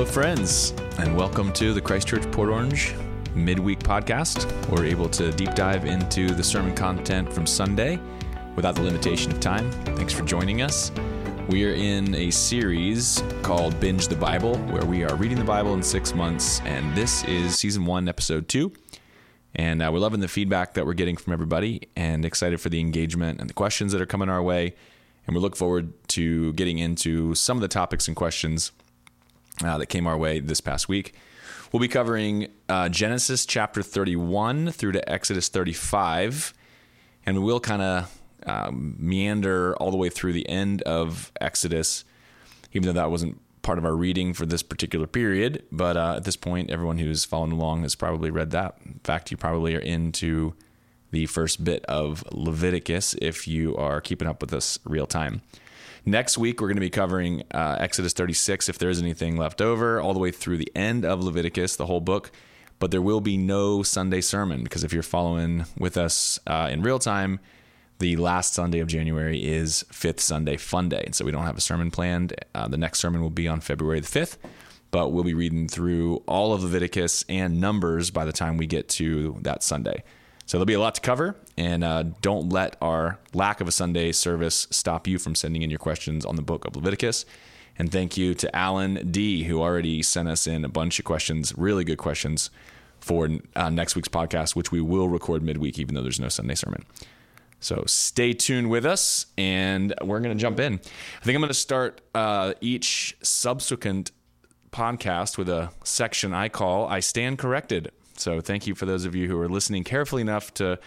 Hello, friends, and welcome to the Christ Church Port Orange midweek podcast. We're able to deep dive into the sermon content from Sunday without the limitation of time. Thanks for joining us. We are in a series called Binge the Bible, where we are reading the Bible in six months, and this is season one, episode two. And uh, we're loving the feedback that we're getting from everybody and excited for the engagement and the questions that are coming our way. And we look forward to getting into some of the topics and questions uh, that came our way this past week. We'll be covering uh, Genesis chapter 31 through to Exodus 35, and we'll kind of um, meander all the way through the end of Exodus, even though that wasn't part of our reading for this particular period. But uh, at this point, everyone who's following along has probably read that. In fact, you probably are into the first bit of Leviticus if you are keeping up with us real time. Next week, we're going to be covering uh, Exodus 36, if there's anything left over, all the way through the end of Leviticus, the whole book. But there will be no Sunday sermon because if you're following with us uh, in real time, the last Sunday of January is Fifth Sunday Fun Day. And so we don't have a sermon planned. Uh, the next sermon will be on February the 5th, but we'll be reading through all of Leviticus and Numbers by the time we get to that Sunday. So there'll be a lot to cover, and uh, don't let our lack of a Sunday service stop you from sending in your questions on the book of Leviticus. And thank you to Alan D, who already sent us in a bunch of questions, really good questions for uh, next week's podcast, which we will record midweek, even though there's no Sunday sermon. So stay tuned with us, and we're going to jump in. I think I'm going to start uh, each subsequent podcast with a section I call I Stand Corrected. So thank you for those of you who are listening carefully enough to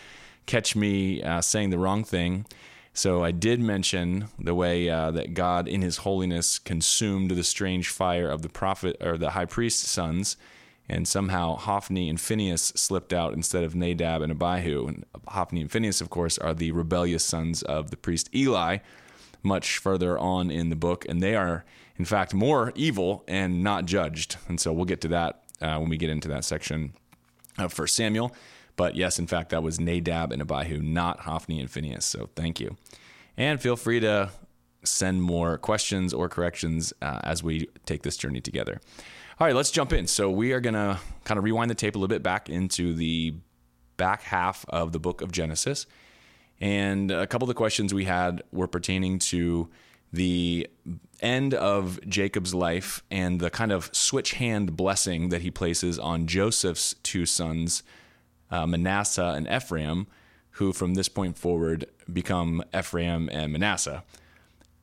catch me uh, saying the wrong thing. So I did mention the way uh, that God, in His holiness, consumed the strange fire of the prophet or the high priest's sons, and somehow Hophni and Phineas slipped out instead of Nadab and Abihu. And Hophni and Phineas, of course, are the rebellious sons of the priest Eli, much further on in the book, and they are, in fact, more evil and not judged. And so we'll get to that uh, when we get into that section of Samuel. But yes, in fact, that was Nadab and Abihu, not Hophni and Phineas. So thank you. And feel free to send more questions or corrections uh, as we take this journey together. All right, let's jump in. So we are going to kind of rewind the tape a little bit back into the back half of the book of Genesis. And a couple of the questions we had were pertaining to the end of Jacob's life and the kind of switch hand blessing that he places on Joseph's two sons, uh, Manasseh and Ephraim, who from this point forward become Ephraim and Manasseh.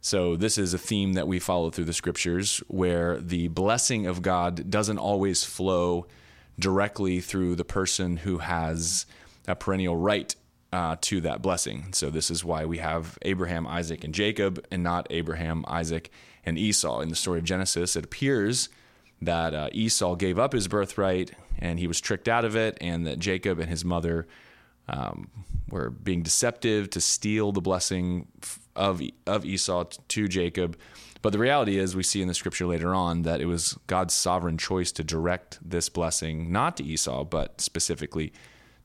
So, this is a theme that we follow through the scriptures where the blessing of God doesn't always flow directly through the person who has a perennial right uh, to that blessing. So this is why we have Abraham, Isaac, and Jacob, and not Abraham, Isaac, and Esau. In the story of Genesis, it appears that uh, Esau gave up his birthright and he was tricked out of it, and that Jacob and his mother um, were being deceptive to steal the blessing of of Esau to Jacob. But the reality is, we see in the scripture later on that it was God's sovereign choice to direct this blessing not to Esau, but specifically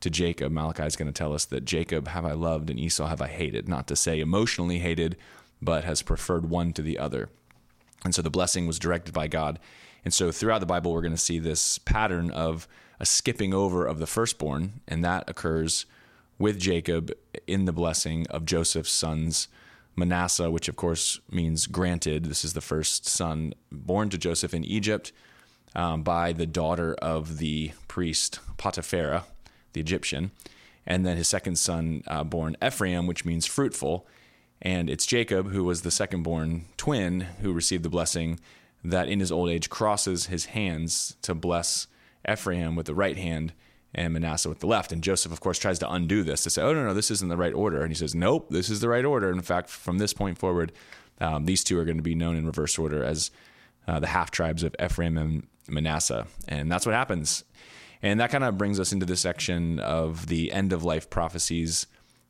to Jacob. Malachi is going to tell us that Jacob have I loved and Esau have I hated. Not to say emotionally hated, but has preferred one to the other. And so the blessing was directed by God. And so throughout the Bible, we're going to see this pattern of a skipping over of the firstborn, and that occurs with Jacob in the blessing of Joseph's sons. Manasseh, which of course means granted. This is the first son born to Joseph in Egypt um, by the daughter of the priest Potiphera, the Egyptian. And then his second son uh, born Ephraim, which means fruitful. And it's Jacob, who was the second born twin, who received the blessing that in his old age crosses his hands to bless Ephraim with the right hand and Manasseh with the left. And Joseph, of course, tries to undo this to say, oh, no, no, this isn't the right order. And he says, nope, this is the right order. In fact, from this point forward, um, these two are going to be known in reverse order as uh, the half tribes of Ephraim and Manasseh. And that's what happens. And that kind of brings us into the section of the end of life prophecies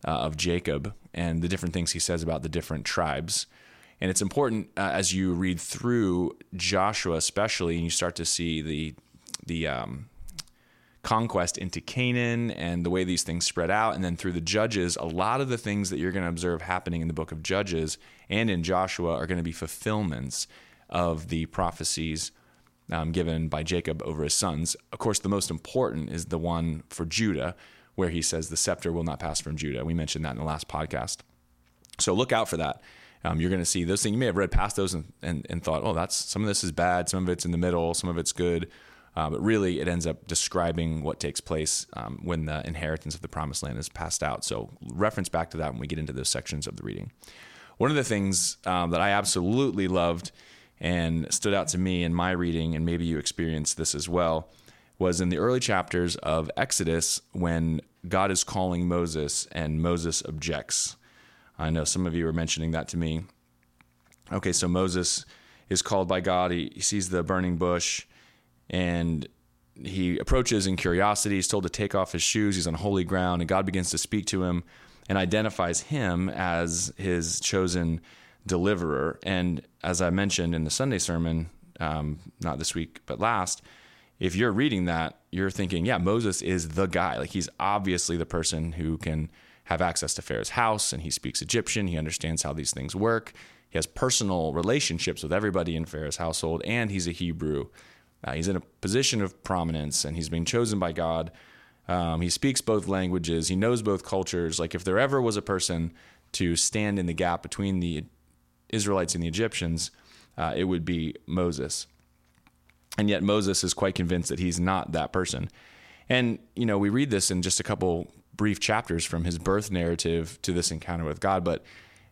uh, of Jacob and the different things he says about the different tribes. And it's important uh, as you read through Joshua, especially, and you start to see the the um, conquest into Canaan and the way these things spread out. And then through the Judges, a lot of the things that you're going to observe happening in the book of Judges and in Joshua are going to be fulfillments of the prophecies um, given by Jacob over his sons. Of course, the most important is the one for Judah, where he says, The scepter will not pass from Judah. We mentioned that in the last podcast. So look out for that. Um, you're going to see those things. You may have read past those and, and, and, thought, oh, that's some of this is bad, some of it's in the middle, some of it's good. Uh, but really, it ends up describing what takes place um, when the inheritance of the promised land is passed out. So, reference back to that when we get into those sections of the reading. One of the things um, that I absolutely loved and stood out to me in my reading, and maybe you experienced this as well, was in the early chapters of Exodus when God is calling Moses and Moses objects. I know some of you were mentioning that to me. Okay, so Moses is called by God. He, he sees the burning bush and he approaches in curiosity. He's told to take off his shoes. He's on holy ground, and God begins to speak to him and identifies him as his chosen deliverer. And as I mentioned in the Sunday sermon, um, not this week, but last, if you're reading that, you're thinking, yeah, Moses is the guy. Like he's obviously the person who can have access to Pharaoh's house and he speaks Egyptian. He understands how these things work. He has personal relationships with everybody in Pharaoh's household, and he's a Hebrew. Uh, he's in a position of prominence and he's being chosen by God. Um, he speaks both languages. He knows both cultures. Like if there ever was a person to stand in the gap between the Israelites and the Egyptians, uh, it would be Moses. And yet Moses is quite convinced that he's not that person. And, you know, we read this in just a couple brief chapters from his birth narrative to this encounter with God, but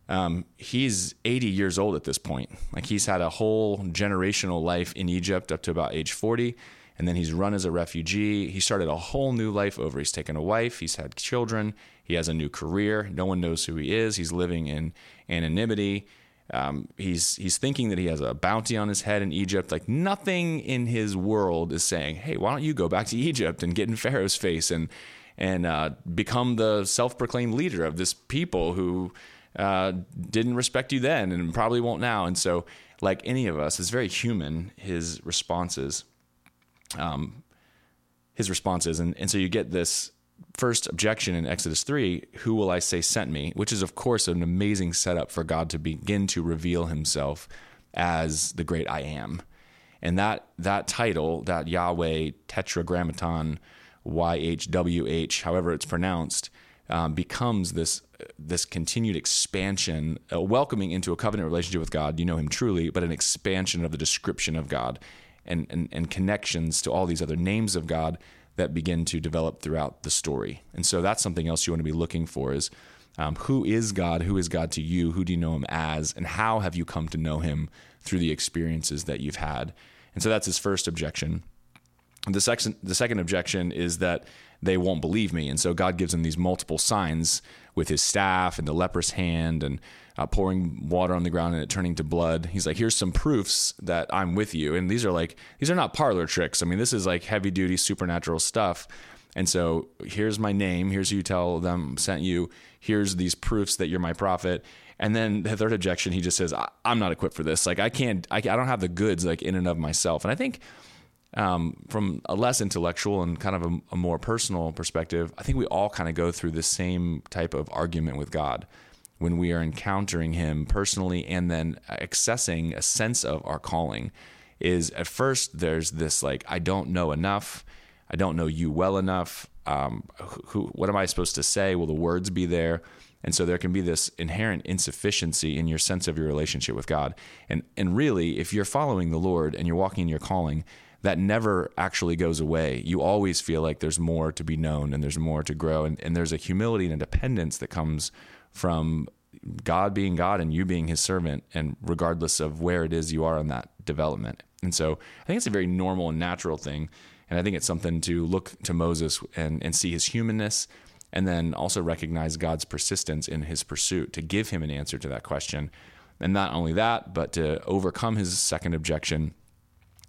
um, he's 80 years old at this point. Like he's had a whole generational life in Egypt up to about age 40. And then he's run as a refugee. He started a whole new life over. He's taken a wife. He's had children. He has a new career. No one knows who he is. He's living in anonymity. Um, he's he's thinking that he has a bounty on his head in Egypt. Like nothing in his world is saying, "Hey, why don't you go back to Egypt and get in Pharaoh's face and and uh, become the self-proclaimed leader of this people who uh, didn't respect you then and probably won't now?" And so, like any of us, it's very human. His responses, um, his responses, and and so you get this first objection in Exodus 3, who will I say sent me? Which is, of course, an amazing setup for God to begin to reveal himself as the great I am. And that, that title, that Yahweh Tetragrammaton, YHWH, however it's pronounced, um, becomes this this continued expansion, a welcoming into a covenant relationship with God. You know Him truly, but an expansion of the description of God, and and, and connections to all these other names of God that begin to develop throughout the story. And so that's something else you want to be looking for is um, who is God? Who is God to you? Who do you know him as? And how have you come to know him through the experiences that you've had? And so that's his first objection. The second, the second objection is that they won't believe me. And so God gives them these multiple signs with his staff and the leprous hand and uh, pouring water on the ground and it turning to blood. He's like, here's some proofs that I'm with you. And these are like, these are not parlor tricks. I mean, this is like heavy duty supernatural stuff. And so here's my name. Here's who you tell them sent you. Here's these proofs that you're my prophet. And then the third objection, he just says, I'm not equipped for this. Like I can't, I, I don't have the goods like in and of myself. And I think um, from a less intellectual and kind of a, a more personal perspective, I think we all kind of go through the same type of argument with God when we are encountering Him personally and then accessing a sense of our calling is at first there's this like, I don't know enough. I don't know you well enough. Um, who, what am I supposed to say? Will the words be there? And so there can be this inherent insufficiency in your sense of your relationship with God. And and really, if you're following the Lord and you're walking in your calling, that never actually goes away. You always feel like there's more to be known and there's more to grow. And, and there's a humility and a dependence that comes from God being God and you being his servant, and regardless of where it is you are in that development. And so I think it's a very normal and natural thing. And I think it's something to look to Moses and, and see his humanness and then also recognize God's persistence in his pursuit to give him an answer to that question. And not only that, but to overcome his second objection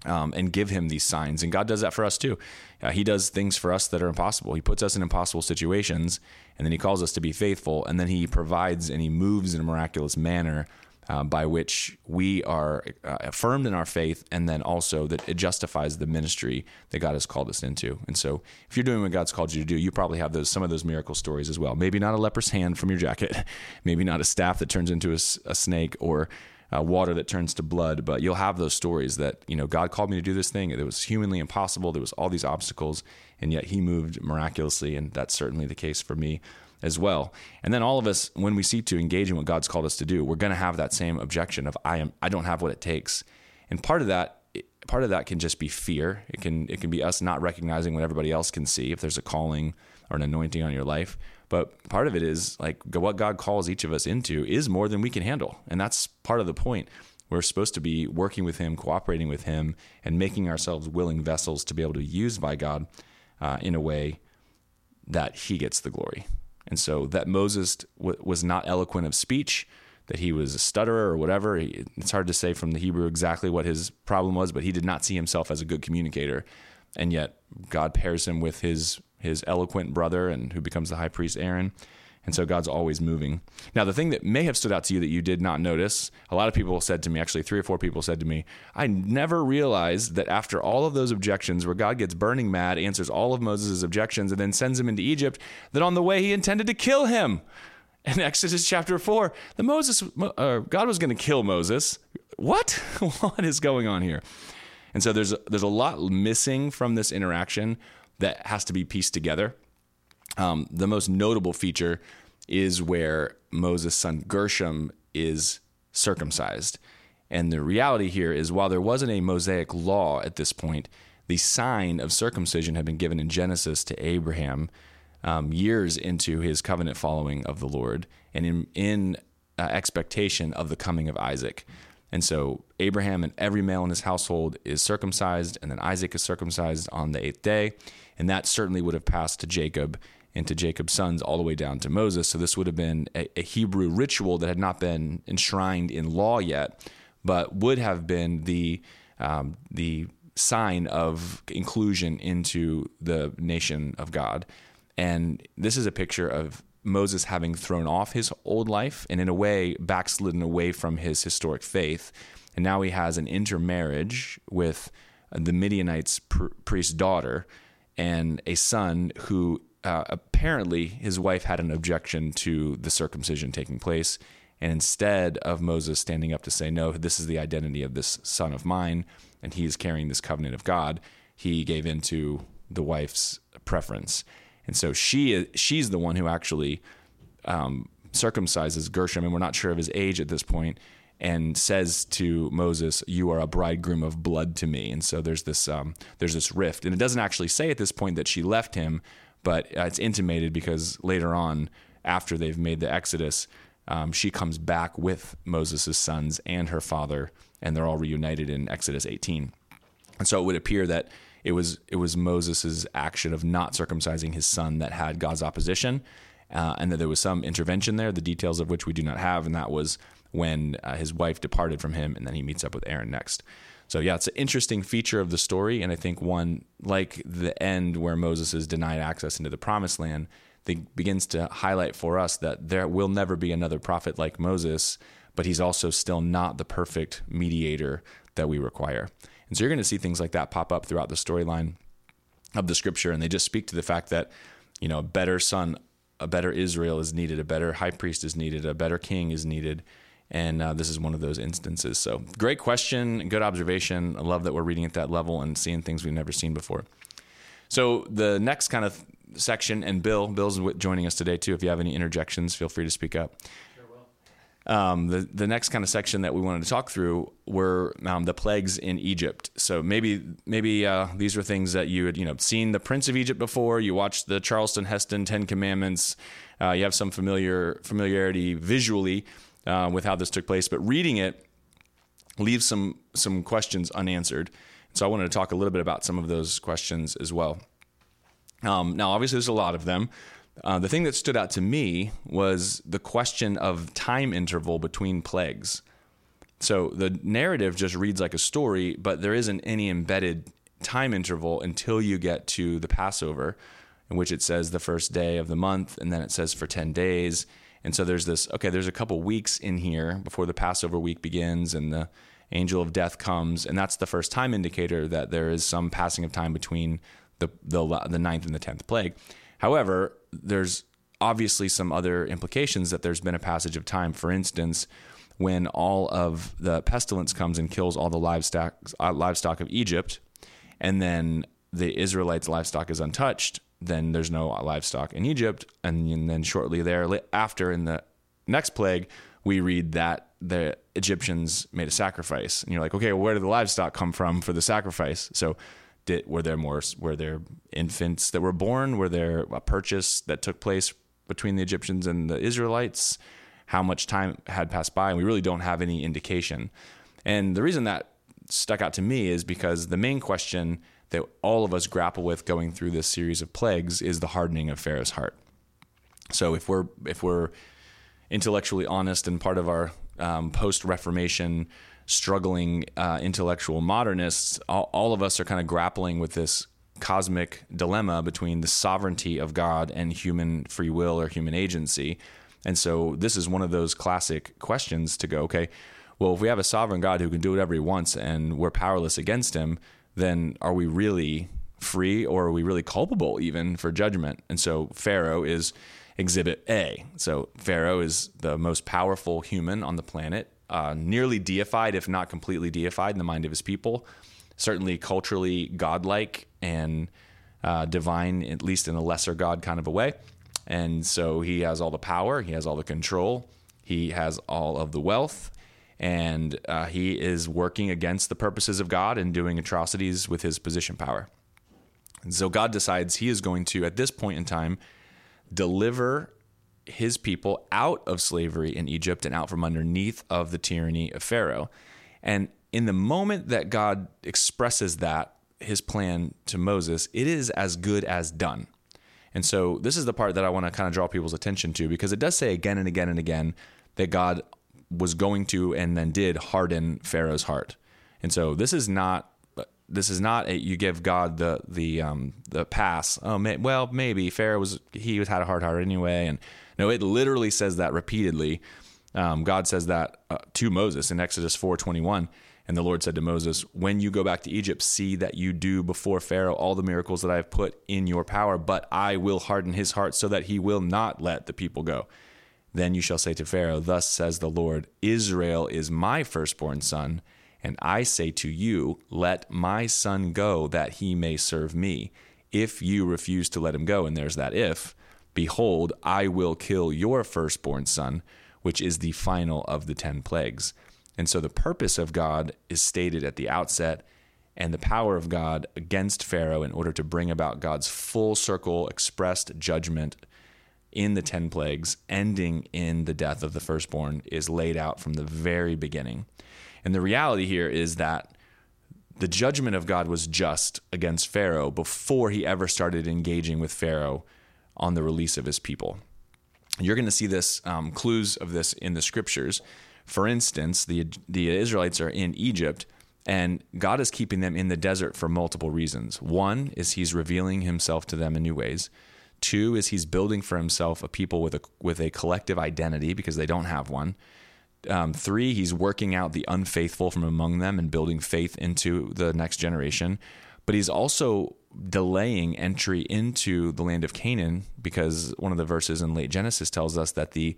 um, and give him these signs. And God does that for us too. Uh, he does things for us that are impossible. He puts us in impossible situations, and then He calls us to be faithful, and then He provides and He moves in a miraculous manner. Uh, by which we are uh, affirmed in our faith, and then also that it justifies the ministry that God has called us into. And so, if you're doing what God's called you to do, you probably have those some of those miracle stories as well. Maybe not a leper's hand from your jacket, maybe not a staff that turns into a, a snake, or uh, water that turns to blood. But you'll have those stories that, you know, God called me to do this thing. It was humanly impossible. There was all these obstacles, and yet he moved miraculously. And that's certainly the case for me as well. And then all of us, when we seek to engage in what God's called us to do, we're going to have that same objection of I am I don't have what it takes. And part of that part of that can just be fear. It can it can be us not recognizing what everybody else can see if there's a calling or an anointing on your life. But part of it is like what God calls each of us into is more than we can handle. And that's part of the point. We're supposed to be working with Him, cooperating with Him, and making ourselves willing vessels to be able to be used by God uh, in a way that He gets the glory. And so that Moses w- was not eloquent of speech, that he was a stutterer or whatever. He, it's hard to say from the Hebrew exactly what his problem was, but he did not see himself as a good communicator. And yet God pairs him with his his eloquent brother and who becomes the high priest Aaron. And so God's always moving. Now, the thing that may have stood out to you that you did not notice, a lot of people said to me, actually, three or four people said to me, I never realized that after all of those objections, where God gets burning mad, answers all of Moses' objections, and then sends him into Egypt, that on the way he intended to kill him. In Exodus chapter 4, the Moses, uh, God was going to kill Moses. What? what is going on here? And so there's there's a lot missing from this interaction that has to be pieced together. Um, the most notable feature is where Moses' son Gershom is circumcised. And the reality here is while there wasn't a Mosaic law at this point, the sign of circumcision had been given in Genesis to Abraham um, years into his covenant following of the Lord and in, in uh, expectation of the coming of Isaac. And so Abraham and every male in his household is circumcised, and then Isaac is circumcised on the eighth day. And that certainly would have passed to Jacob and to Jacob's sons all the way down to Moses. So this would have been a, a Hebrew ritual that had not been enshrined in law yet, but would have been the um, the sign of inclusion into the nation of God. And this is a picture of Moses having thrown off his old life and, in a way, backslidden away from his historic faith. And now he has an intermarriage with the Midianite's pr- priest's daughter and a son who uh, apparently his wife had an objection to the circumcision taking place. And instead of Moses standing up to say, No, this is the identity of this son of mine, and he is carrying this covenant of God, he gave in to the wife's preference. And so she she's the one who actually um, circumcises Gershom, and we're not sure of his age at this point, and says to Moses, "You are a bridegroom of blood to me." And so there's this um, there's this rift, and it doesn't actually say at this point that she left him, but uh, it's intimated because later on, after they've made the exodus, um, she comes back with Moses' sons and her father, and they're all reunited in Exodus 18. And so it would appear that it was it was Moses' action of not circumcising his son that had God's opposition, uh, and that there was some intervention there, the details of which we do not have, and that was when uh, his wife departed from him, and then he meets up with Aaron next. So yeah, it's an interesting feature of the story, and I think one like the end where Moses is denied access into the promised land, begins to highlight for us that there will never be another prophet like Moses, but he's also still not the perfect mediator that we require. And so you're going to see things like that pop up throughout the storyline of the scripture. And they just speak to the fact that, you know, a better son, a better Israel is needed, a better high priest is needed, a better king is needed. And uh, this is one of those instances. So great question, good observation. I love that we're reading at that level and seeing things we've never seen before. So the next kind of section, and Bill, Bill's joining us today too. If you have any interjections, feel free to speak up. Um, the the next kind of section that we wanted to talk through were um, the plagues in Egypt. So maybe maybe uh, these were things that you had you know seen the Prince of Egypt before. You watched the Charlton Heston Ten Commandments. Uh, you have some familiar familiarity visually uh, with how this took place, but reading it leaves some some questions unanswered. So I wanted to talk a little bit about some of those questions as well. Um, now, obviously, there's a lot of them. Uh, the thing that stood out to me was the question of time interval between plagues. So the narrative just reads like a story, but there isn't any embedded time interval until you get to the Passover, in which it says the first day of the month, and then it says for 10 days. And so there's this, okay, there's a couple weeks in here before the Passover week begins and the angel of death comes. And that's the first time indicator that there is some passing of time between the, the, the ninth and the 10th plague. However, there's obviously some other implications that there's been a passage of time. For instance, when all of the pestilence comes and kills all the livestock uh, livestock of Egypt, and then the Israelites' livestock is untouched, then there's no livestock in Egypt, and then shortly thereafter, in the next plague, we read that the Egyptians made a sacrifice, and you're like, okay, well, where did the livestock come from for the sacrifice? So, did were there more? Were there infants that were born? Were there a purchase that took place between the Egyptians and the Israelites? How much time had passed by? And we really don't have any indication. And the reason that stuck out to me is because the main question that all of us grapple with going through this series of plagues is the hardening of Pharaoh's heart. So if we're if we're intellectually honest and part of our um, post Reformation struggling uh, intellectual modernists, all, all of us are kind of grappling with this cosmic dilemma between the sovereignty of God and human free will or human agency. And so this is one of those classic questions to go, okay, well, if we have a sovereign God who can do whatever he wants and we're powerless against him, then are we really free or are we really culpable even for judgment? And so Pharaoh is exhibit A. So Pharaoh is the most powerful human on the planet, uh, nearly deified, if not completely deified in the mind of his people, certainly culturally godlike and uh, divine, at least in a lesser god kind of a way. And so he has all the power, he has all the control, he has all of the wealth, and uh, he is working against the purposes of God and doing atrocities with his position power. And so God decides he is going to, at this point in time, deliver his people out of slavery in Egypt and out from underneath of the tyranny of Pharaoh. And in the moment that God expresses that, his plan to Moses, it is as good as done. And so this is the part that I want to kind of draw people's attention to because it does say again and again and again that God was going to and then did harden Pharaoh's heart. And so this is not this is not a, you give God the the um, the pass. Oh, may, well, maybe Pharaoh was he was had a hard heart anyway, and no, it literally says that repeatedly. Um, God says that uh, to Moses in Exodus four twenty one, and the Lord said to Moses, "When you go back to Egypt, see that you do before Pharaoh all the miracles that I have put in your power, but I will harden his heart so that he will not let the people go." Then you shall say to Pharaoh, Thus says the Lord, Israel is my firstborn son and I say to you, let my son go that he may serve me. If you refuse to let him go, and there's that if, behold, I will kill your firstborn son, which is the final of the 10 plagues. And so the purpose of God is stated at the outset, and the power of God against Pharaoh in order to bring about God's full circle expressed judgment in the 10 plagues, ending in the death of the firstborn, is laid out from the very beginning. And the reality here is that the judgment of God was just against Pharaoh before he ever started engaging with Pharaoh on the release of his people. You're going to see this um, clues of this in the scriptures. For instance, the the Israelites are in Egypt, and God is keeping them in the desert for multiple reasons. One is He's revealing Himself to them in new ways. Two is He's building for Himself a people with a with a collective identity because they don't have one. Um, three, he's working out the unfaithful from among them and building faith into the next generation. But he's also delaying entry into the land of Canaan because one of the verses in late Genesis tells us that the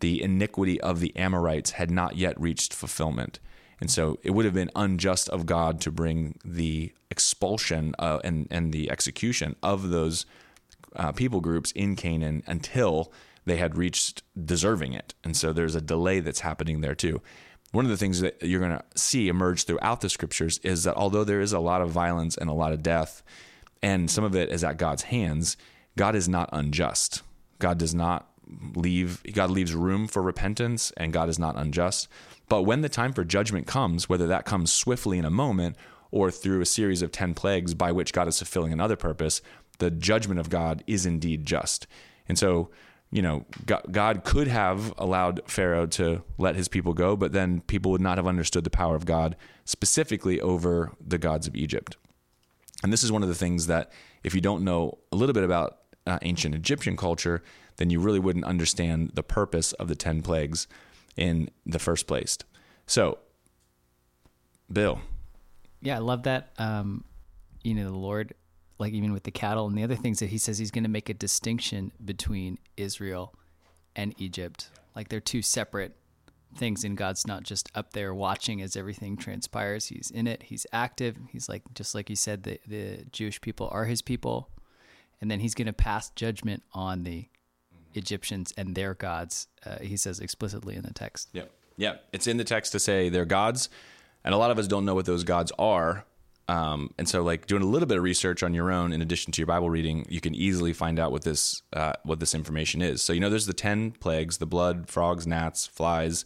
the iniquity of the Amorites had not yet reached fulfillment. And so it would have been unjust of God to bring the expulsion uh, and, and the execution of those uh, people groups in Canaan until they had reached deserving it. And so there's a delay that's happening there too. One of the things that you're going to see emerge throughout the scriptures is that although there is a lot of violence and a lot of death, and some of it is at God's hands, God is not unjust. God does not leave, God leaves room for repentance, and God is not unjust. But when the time for judgment comes, whether that comes swiftly in a moment or through a series of 10 plagues by which God is fulfilling another purpose, the judgment of God is indeed just. And so you know, God could have allowed Pharaoh to let his people go, but then people would not have understood the power of God specifically over the gods of Egypt. And this is one of the things that, if you don't know a little bit about uh, ancient Egyptian culture, then you really wouldn't understand the purpose of the 10 plagues in the first place. So, Bill. Yeah, I love that. Um, you know, the Lord like even with the cattle and the other things that he says he's going to make a distinction between Israel and Egypt. Like they're two separate things, and God's not just up there watching as everything transpires. He's in it. He's active. He's like just like you said, the the Jewish people are His people, and then He's going to pass judgment on the Egyptians and their gods. Uh, he says explicitly in the text. Yeah. Yeah. It's in the text to say they're gods. And a lot of us don't know what those gods are. Um, and so, like doing a little bit of research on your own, in addition to your Bible reading, you can easily find out what this uh, what this information is. So you know, there's the ten plagues: the blood, frogs, gnats, flies,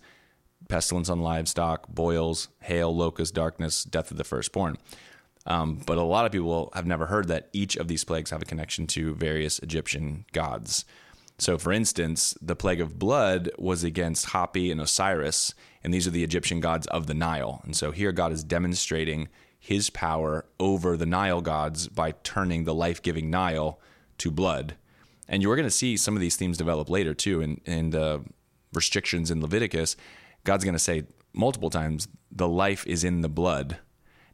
pestilence on livestock, boils, hail, locust, darkness, death of the firstborn. Um, but a lot of people have never heard that each of these plagues have a connection to various Egyptian gods. So, for instance, the plague of blood was against Hapi and Osiris, and these are the Egyptian gods of the Nile. And so here God is demonstrating his power over the Nile gods by turning the life giving Nile to blood. And you're going to see some of these themes develop later too in, in the restrictions in Leviticus. God's going to say multiple times, the life is in the blood.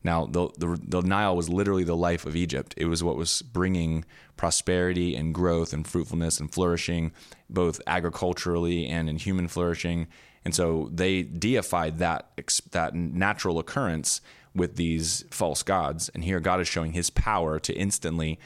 Now, the, the, the, Nile was literally the life of Egypt. It was what was bringing prosperity and growth and fruitfulness and flourishing, both agriculturally and in human flourishing. And so they deified that, that natural occurrence with these false gods. And here God is showing his power to instantly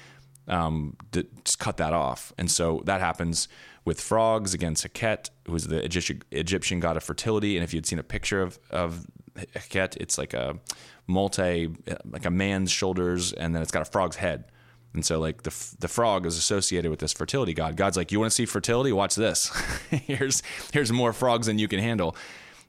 um, to cut that off. And so that happens with frogs against Heket, who is the Egyptian, Egyptian god of fertility. And if you'd seen a picture of, of Heket, it's like a multi, like a man's shoulders, and then it's got a frog's head. And so, like the the frog is associated with this fertility god. God's like, you want to see fertility? Watch this. here's here's more frogs than you can handle.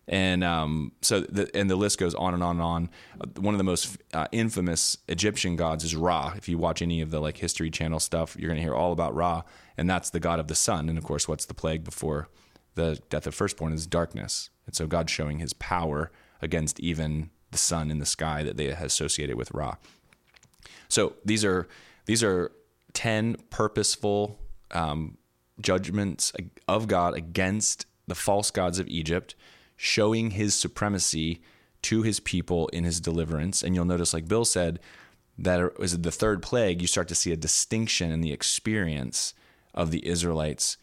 And um, so, the, and the list goes on and on and on. One of the most uh, infamous Egyptian gods is Ra. If you watch any of the like History Channel stuff, you're going to hear all about Ra, and that's the god of the sun. And of course, what's the plague before the death of firstborn is darkness. And so, God's showing His power against even the sun in the sky that they associated with Ra. So these are these are ten purposeful um, judgments of God against the false gods of Egypt, showing His supremacy to His people in His deliverance. And you'll notice, like Bill said, that the third plague. You start to see a distinction in the experience of the Israelites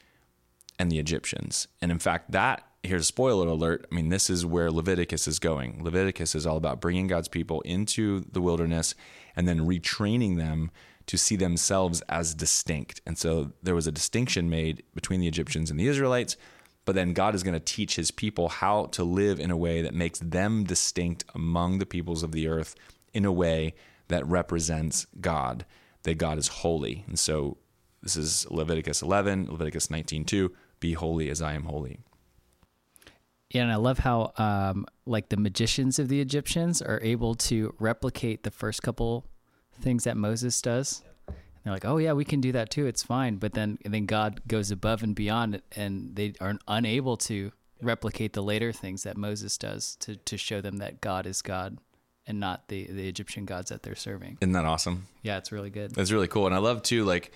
and the Egyptians. And in fact, that here's a spoiler alert. I mean, this is where Leviticus is going. Leviticus is all about bringing God's people into the wilderness and then retraining them to see themselves as distinct. And so there was a distinction made between the Egyptians and the Israelites, but then God is going to teach his people how to live in a way that makes them distinct among the peoples of the earth in a way that represents God, that God is holy. And so this is Leviticus 11, Leviticus 19:2, be holy as I am holy. Yeah, and I love how um, like the magicians of the Egyptians are able to replicate the first couple things that Moses does. They're like, "Oh yeah, we can do that too. It's fine." But then then God goes above and beyond, and they are unable to replicate the later things that Moses does to to show them that God is God and not the the Egyptian gods that they're serving. Isn't that awesome? Yeah, it's really good. It's really cool, and I love too. Like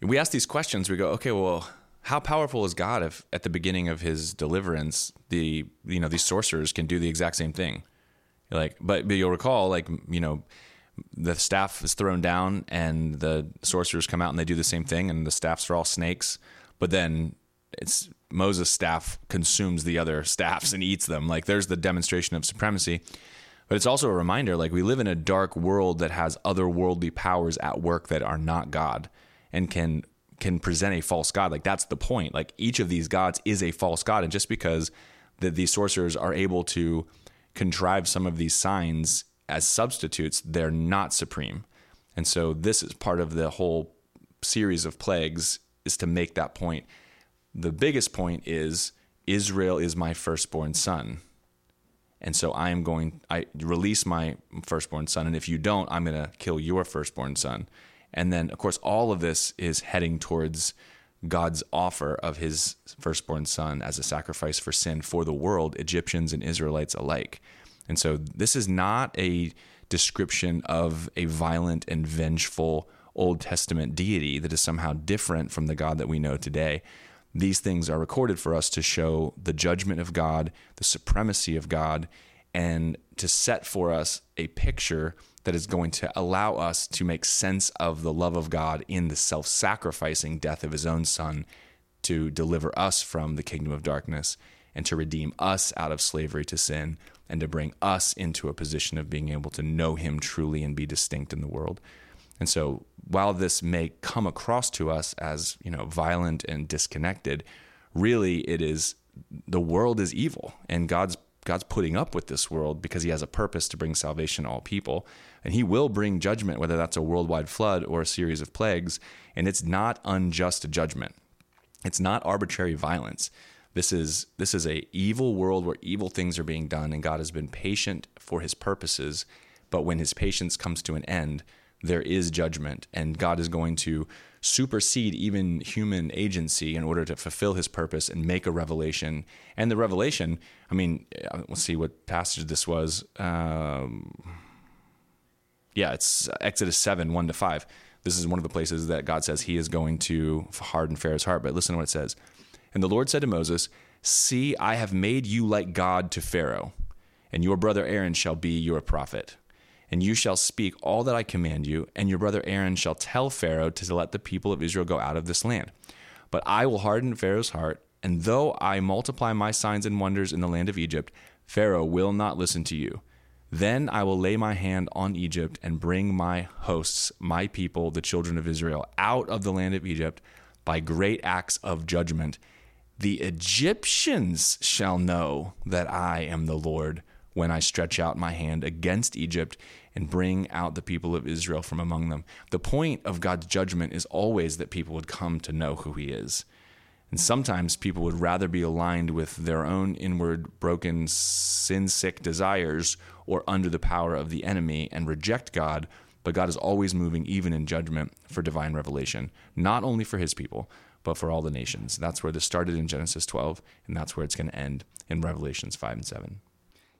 we ask these questions, we go, "Okay, well." how powerful is God if at the beginning of his deliverance the you know these sorcerers can do the exact same thing like but, but you'll recall like you know the staff is thrown down and the sorcerers come out and they do the same thing and the staffs are all snakes but then it's Moses staff consumes the other staffs and eats them like there's the demonstration of supremacy but it's also a reminder like we live in a dark world that has otherworldly powers at work that are not God and can can present a false god. Like that's the point. Like each of these gods is a false god, and just because that these sorcerers are able to contrive some of these signs as substitutes, they're not supreme. And so this is part of the whole series of plagues is to make that point. The biggest point is Israel is my firstborn son. And so I am going I release my firstborn son and if you don't I'm going to kill your firstborn son. And then, of course, all of this is heading towards God's offer of his firstborn son as a sacrifice for sin for the world, Egyptians and Israelites alike. And so, this is not a description of a violent and vengeful Old Testament deity that is somehow different from the God that we know today. These things are recorded for us to show the judgment of God, the supremacy of God, and to set for us a picture that is going to allow us to make sense of the love of God in the self sacrificing death of his own son to deliver us from the kingdom of darkness and to redeem us out of slavery to sin and to bring us into a position of being able to know him truly and be distinct in the world. And so while this may come across to us as, you know, violent and disconnected, really it is the world is evil and God's God's putting up with this world because he has a purpose to bring salvation to all people. And he will bring judgment, whether that's a worldwide flood or a series of plagues. And it's not unjust judgment. It's not arbitrary violence. This is this is a evil world where evil things are being done, and God has been patient for his purposes. But when his patience comes to an end, there is judgment, and God is going to supersede even human agency in order to fulfill his purpose and make a revelation. And the revelation, I mean, uh, let's see what passage this was. Um, yeah, it's Exodus 7 1 to 5. This is one of the places that God says he is going to harden Pharaoh's heart. But listen to what it says. And the Lord said to Moses, See, I have made you like God to Pharaoh, and your brother Aaron shall be your prophet. And you shall speak all that I command you, and your brother Aaron shall tell Pharaoh to let the people of Israel go out of this land. But I will harden Pharaoh's heart, and though I multiply my signs and wonders in the land of Egypt, Pharaoh will not listen to you. Then I will lay my hand on Egypt and bring my hosts, my people, the children of Israel, out of the land of Egypt by great acts of judgment. The Egyptians shall know that I am the Lord when I stretch out my hand against Egypt and bring out the people of Israel from among them. The point of God's judgment is always that people would come to know who He is. And sometimes people would rather be aligned with their own inward, broken, sin sick desires or under the power of the enemy and reject God. But God is always moving, even in judgment, for divine revelation, not only for His people, but for all the nations. That's where this started in Genesis 12, and that's where it's going to end in Revelations 5 and 7.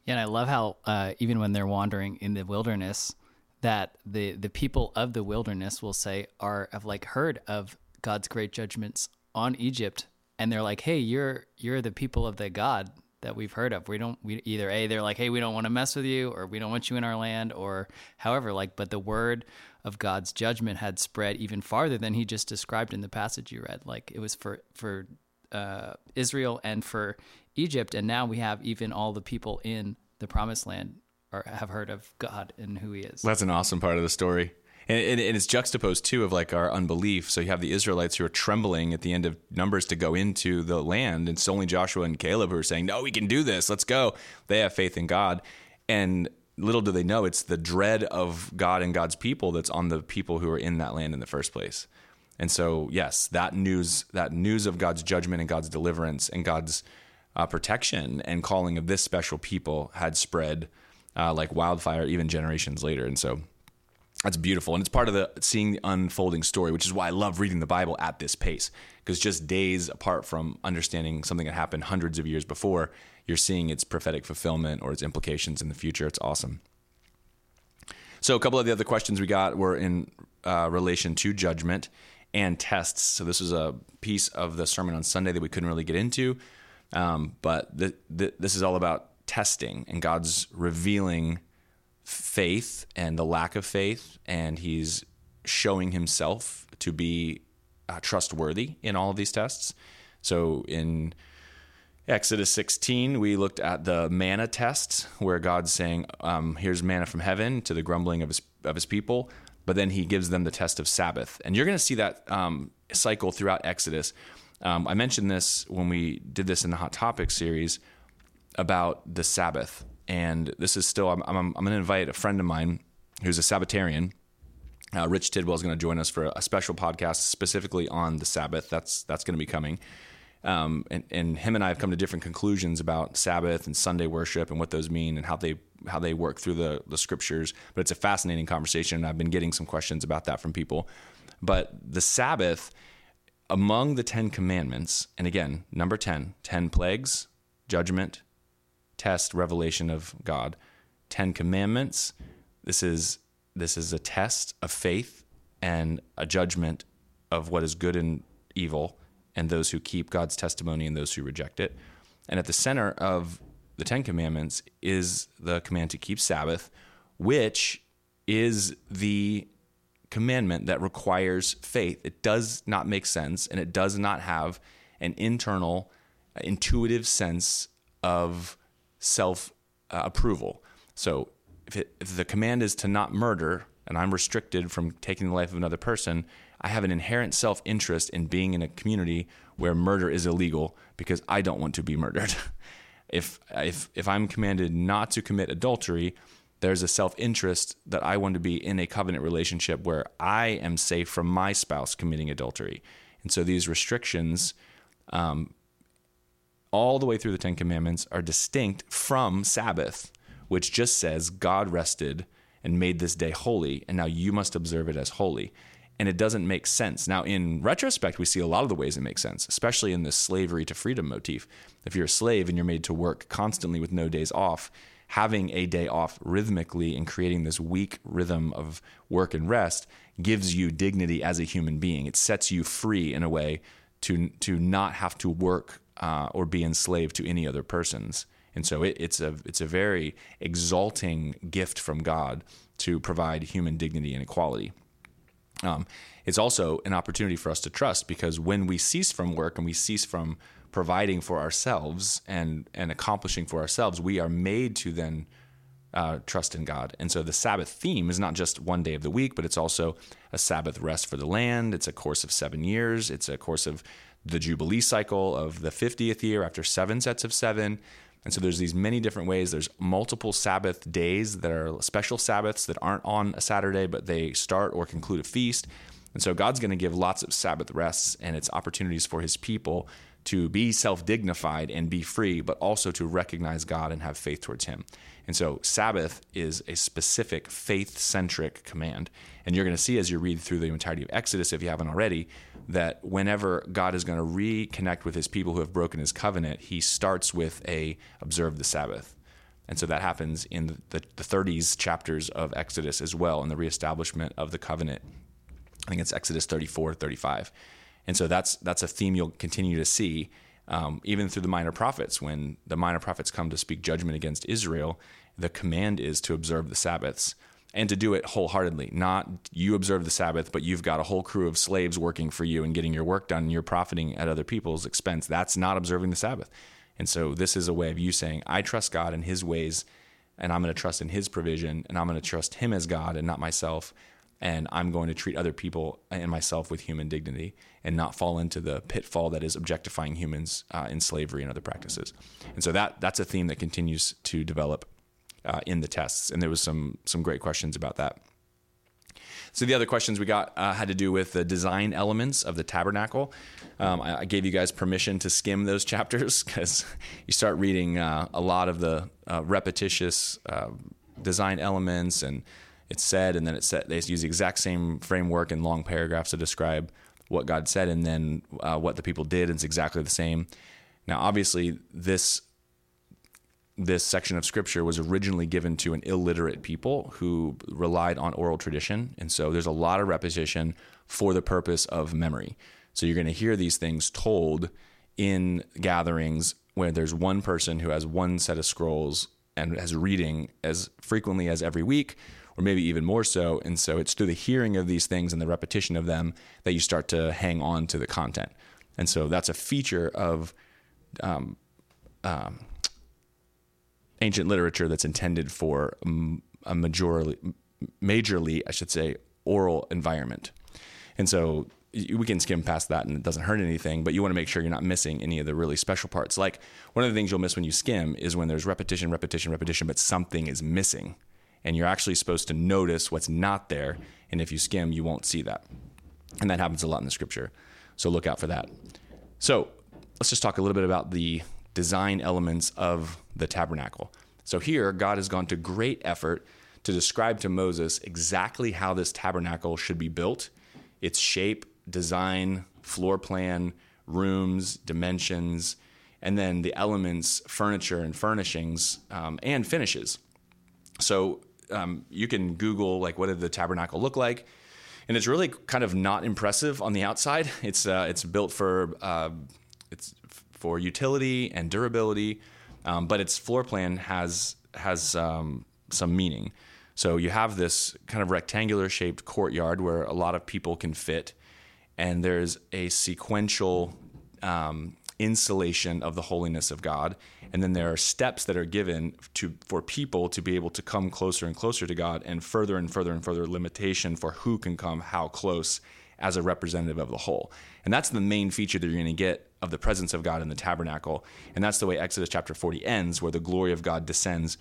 Yeah, and I love how uh, even when they're wandering in the wilderness, that the the people of the wilderness will say are have like heard of God's great judgments on Egypt, and they're like, "Hey, you're you're the people of the God that we've heard of. We don't we either a they're like, "Hey, we don't want to mess with you," or "We don't want you in our land," or however. Like, but the word of God's judgment had spread even farther than he just described in the passage you read. Like, it was for for uh, Israel and for Egypt, and now we have even all the people in the Promised Land have heard of God and who He is. That's an awesome part of the story. And, and, and, it's juxtaposed too of like our unbelief. So you have the Israelites who are trembling at the end of Numbers to go into the land, and it's only Joshua and Caleb who are saying, "No, we can do this. Let's go." They have faith in God, and little do they know it's the dread of God and God's people that's on the people who are in that land in the first place. And so, yes, that news, that news of God's judgment and God's deliverance and God's uh, protection and calling of this special people had spread uh, like wildfire even generations later. And so that's beautiful. And it's part of the seeing the unfolding story, which is why I love reading the Bible at this pace. Because just days apart from understanding something that happened hundreds of years before, you're seeing its prophetic fulfillment or its implications in the future. It's awesome. So, a couple of the other questions we got were in uh, relation to judgment and tests. So, this was a piece of the sermon on Sunday that we couldn't really get into. Um, but the, the, this is all about testing and God's revealing faith and the lack of faith, and He's showing Himself to be uh, trustworthy in all of these tests. So in Exodus 16, we looked at the manna test, where God's saying, um, "Here's manna from heaven," to the grumbling of his of his people. But then He gives them the test of Sabbath, and you're going to see that um, cycle throughout Exodus. Um, I mentioned this when we did this in the Hot Topics series about the Sabbath, and this is still. I'm, I'm, I'm going to invite a friend of mine who's a Sabbatarian. Uh, Rich Tidwell is going to join us for a special podcast specifically on the Sabbath. That's that's going to be coming. Um, and, and, him and I have come to different conclusions about Sabbath and Sunday worship and what those mean and how they how they work through the the scriptures. But it's a fascinating conversation, and I've been getting some questions about that from people. But the Sabbath among the 10 commandments, and again, number 10, 10 plagues, judgment, test, revelation of God. 10 commandments, this is this is a test of faith and a judgment of what is good and evil and those who keep God's testimony and those who reject it. And at the center of the 10 commandments is the command to keep Sabbath, which is the commandment that requires faith. It does not make sense and it does not have an internal intuitive sense of self uh, approval. So if, it, if the command is to not murder, and I'm restricted from taking the life of another person, I have an inherent self interest in being in a community where murder is illegal because I don't want to be murdered. if if if I'm commanded not to commit adultery, there's a self interest that I want to be in a covenant relationship where I am safe from my spouse committing adultery. And so these restrictions, um, all the way through the Ten Commandments, are distinct from Sabbath, which just says God rested and made this day holy, and now you must observe it as holy. And it doesn't make sense. Now, in retrospect, we see a lot of the ways it makes sense, especially in this slavery to freedom motif. If you're a slave and you're made to work constantly with no days off, having a day off rhythmically and creating this week rhythm of work and rest gives you dignity as a human being. It sets you free in a way to to not have to work uh, or be enslaved to any other persons. And so it, it's a it's a very exalting gift from God to provide human dignity and equality. Um, it's also an opportunity for us to trust because when we cease from work and we cease from providing for ourselves and and accomplishing for ourselves, we are made to then uh, trust in God. And so the Sabbath theme is not just one day of the week, but it's also a Sabbath rest for the land. It's a course of seven years. It's a course of the Jubilee cycle of the 50th year after seven sets of seven. And so there's these many different ways. There's multiple Sabbath days that are special Sabbaths that aren't on a Saturday, but they start or conclude a feast. And so God's going to give lots of Sabbath rests and it's opportunities for his people to be self dignified and be free, but also to recognize God and have faith towards Him. And so, Sabbath is a specific faith centric command. And you're going to see as you read through the entirety of Exodus, if you haven't already, that whenever God is going to reconnect with His people who have broken His covenant, He starts with a observe the Sabbath. And so that happens in the, the 30s chapters of Exodus as well, in the reestablishment of the covenant. I think it's Exodus 34, 35. And so that's that's a theme you'll continue to see um, even through the minor prophets. When the minor prophets come to speak judgment against Israel, the command is to observe the Sabbaths and to do it wholeheartedly. Not you observe the Sabbath, but you've got a whole crew of slaves working for you and getting your work done and you're profiting at other people's expense. That's not observing the Sabbath. And so this is a way of you saying, I trust God in his ways and I'm going to trust in his provision and I'm going to trust him as God and not myself and I'm going to treat other people and myself with human dignity and not fall into the pitfall that is objectifying humans uh, in slavery and other practices. And so that that's a theme that continues to develop uh, in the tests. And there was some some great questions about that. So the other questions we got uh, had to do with the design elements of the tabernacle. Um, I, I, gave you guys permission to skim those chapters because you start reading uh, a lot of the uh, repetitious uh, design elements and it's said, and then it's they use the exact same framework and long paragraphs to describe what God said, and then uh, what the people did, and it's exactly the same. Now, obviously, this this section of scripture was originally given to an illiterate people who relied on oral tradition, and so there's a lot of repetition for the purpose of memory. So you're going to hear these things told in gatherings where there's one person who has one set of scrolls and has reading as frequently as every week or maybe even more so. And so it's through the hearing of these things and the repetition of them that you start to hang on to the content. And so that's a feature of um, um, ancient literature that's intended for a majorly, majorly, I should say, oral environment. And so we can skim past that and it doesn't hurt anything, but you want to make sure you're not missing any of the really special parts. Like one of the things you'll miss when you skim is when there's repetition, repetition, repetition, but something is missing and you're actually supposed to notice what's not there. And if you skim, you won't see that. And that happens a lot in the scripture. So look out for that. So let's just talk a little bit about the design elements of the tabernacle. So here, God has gone to great effort to describe to Moses exactly how this tabernacle should be built its shape, design, floor plan, rooms, dimensions, and then the elements, furniture, and furnishings, um, and finishes. So um, you can Google like what did the tabernacle look like, and it's really kind of not impressive on the outside. It's uh, it's built for uh, it's for utility and durability, um, but its floor plan has has um, some meaning. So you have this kind of rectangular shaped courtyard where a lot of people can fit, and there's a sequential um, insulation of the holiness of God. And then there are steps that are given to for people to be able to come closer and closer to God and further and further and further limitation for who can come how close as a representative of the whole. And that's the main feature that you're going to get of the presence of God in the tabernacle. And that's the way Exodus chapter 40 ends, where the glory of God descends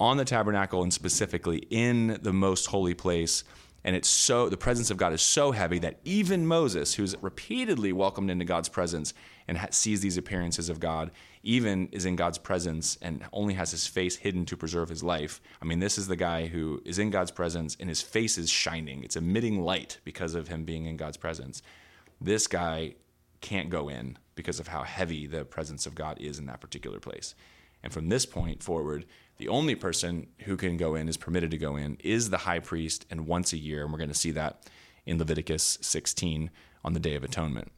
on the tabernacle and specifically in the most holy place and it's so the presence of God is so heavy that even Moses, who's repeatedly welcomed into God's presence and sees these appearances of God, even is in God's presence and only has his face hidden to preserve his life. I mean, this is the guy who is in God's presence and his face is shining. It's emitting light because of him being in God's presence. This guy can't go in because of how heavy the presence of God is in that particular place. And from this point forward, the only person who can go in, is permitted to go in, is the high priest, and once a year. And we're going to see that in Leviticus 16 on the Day of Atonement.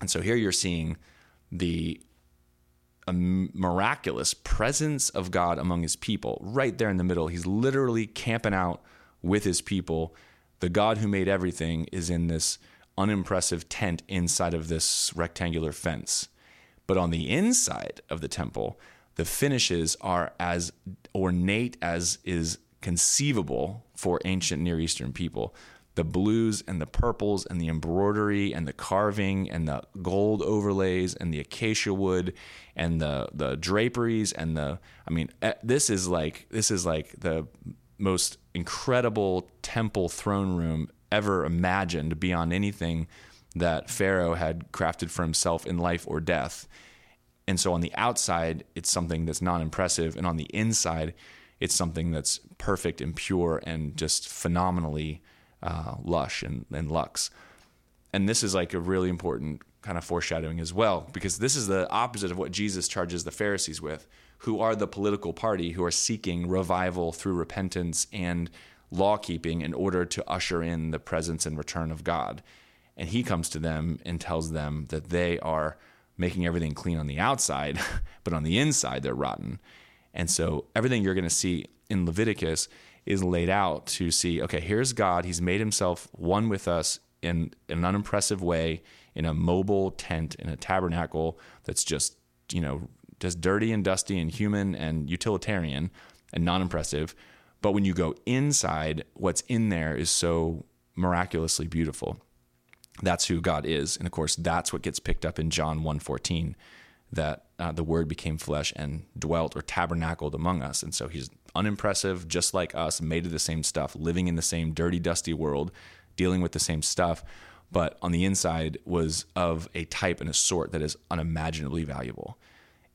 And so here you're seeing the miraculous presence of God among his people right there in the middle. He's literally camping out with his people. The God who made everything is in this unimpressive tent inside of this rectangular fence. But on the inside of the temple, the finishes are as ornate as is conceivable for ancient Near Eastern people. The blues and the purples and the embroidery and the carving and the gold overlays and the acacia wood and the the draperies and the I mean eh, this is like this is like the most incredible temple throne room ever imagined beyond anything that Pharaoh had crafted for himself in life or death. And so on the outside, it's something that's non impressive. And on the inside, it's something that's perfect and pure and just phenomenally uh, lush and, and luxe. And this is like a really important kind of foreshadowing as well, because this is the opposite of what Jesus charges the Pharisees with, who are the political party who are seeking revival through repentance and law keeping in order to usher in the presence and return of God. And he comes to them and tells them that they are making everything clean on the outside, but on the inside they're rotten. And so everything you're going to see in Leviticus is laid out to see okay, here's God. He's made himself one with us in, an unimpressive way in a mobile tent, in a tabernacle that's just, you know, just dirty and dusty and human and utilitarian and non impressive. But when you go inside, what's in there is so miraculously beautiful that's who God is. And of course, that's what gets picked up in John 1:14 that uh, the word became flesh and dwelt or tabernacled among us. And so he's unimpressive, just like us, made of the same stuff, living in the same dirty, dusty world, dealing with the same stuff, but on the inside was of a type and a sort that is unimaginably valuable.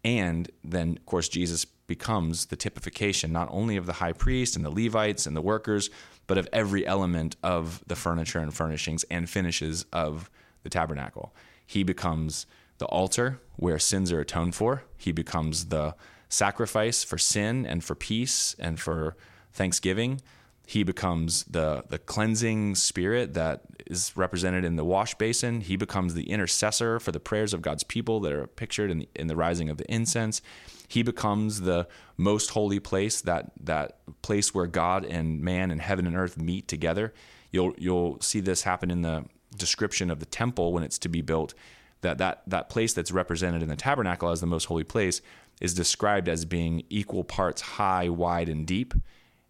And then, of course, Jesus becomes the typification not only of the high priest and the Levites and the workers, but of every element of the furniture and furnishings and finishes of the tabernacle. He becomes the altar where sins are atoned for, he becomes the sacrifice for sin and for peace and for thanksgiving. He becomes the, the cleansing spirit that is represented in the wash basin. He becomes the intercessor for the prayers of God's people that are pictured in the, in the rising of the incense. He becomes the most holy place, that that place where God and man and heaven and earth meet together. You'll you'll see this happen in the description of the temple when it's to be built. That that that place that's represented in the tabernacle as the most holy place is described as being equal parts high, wide, and deep.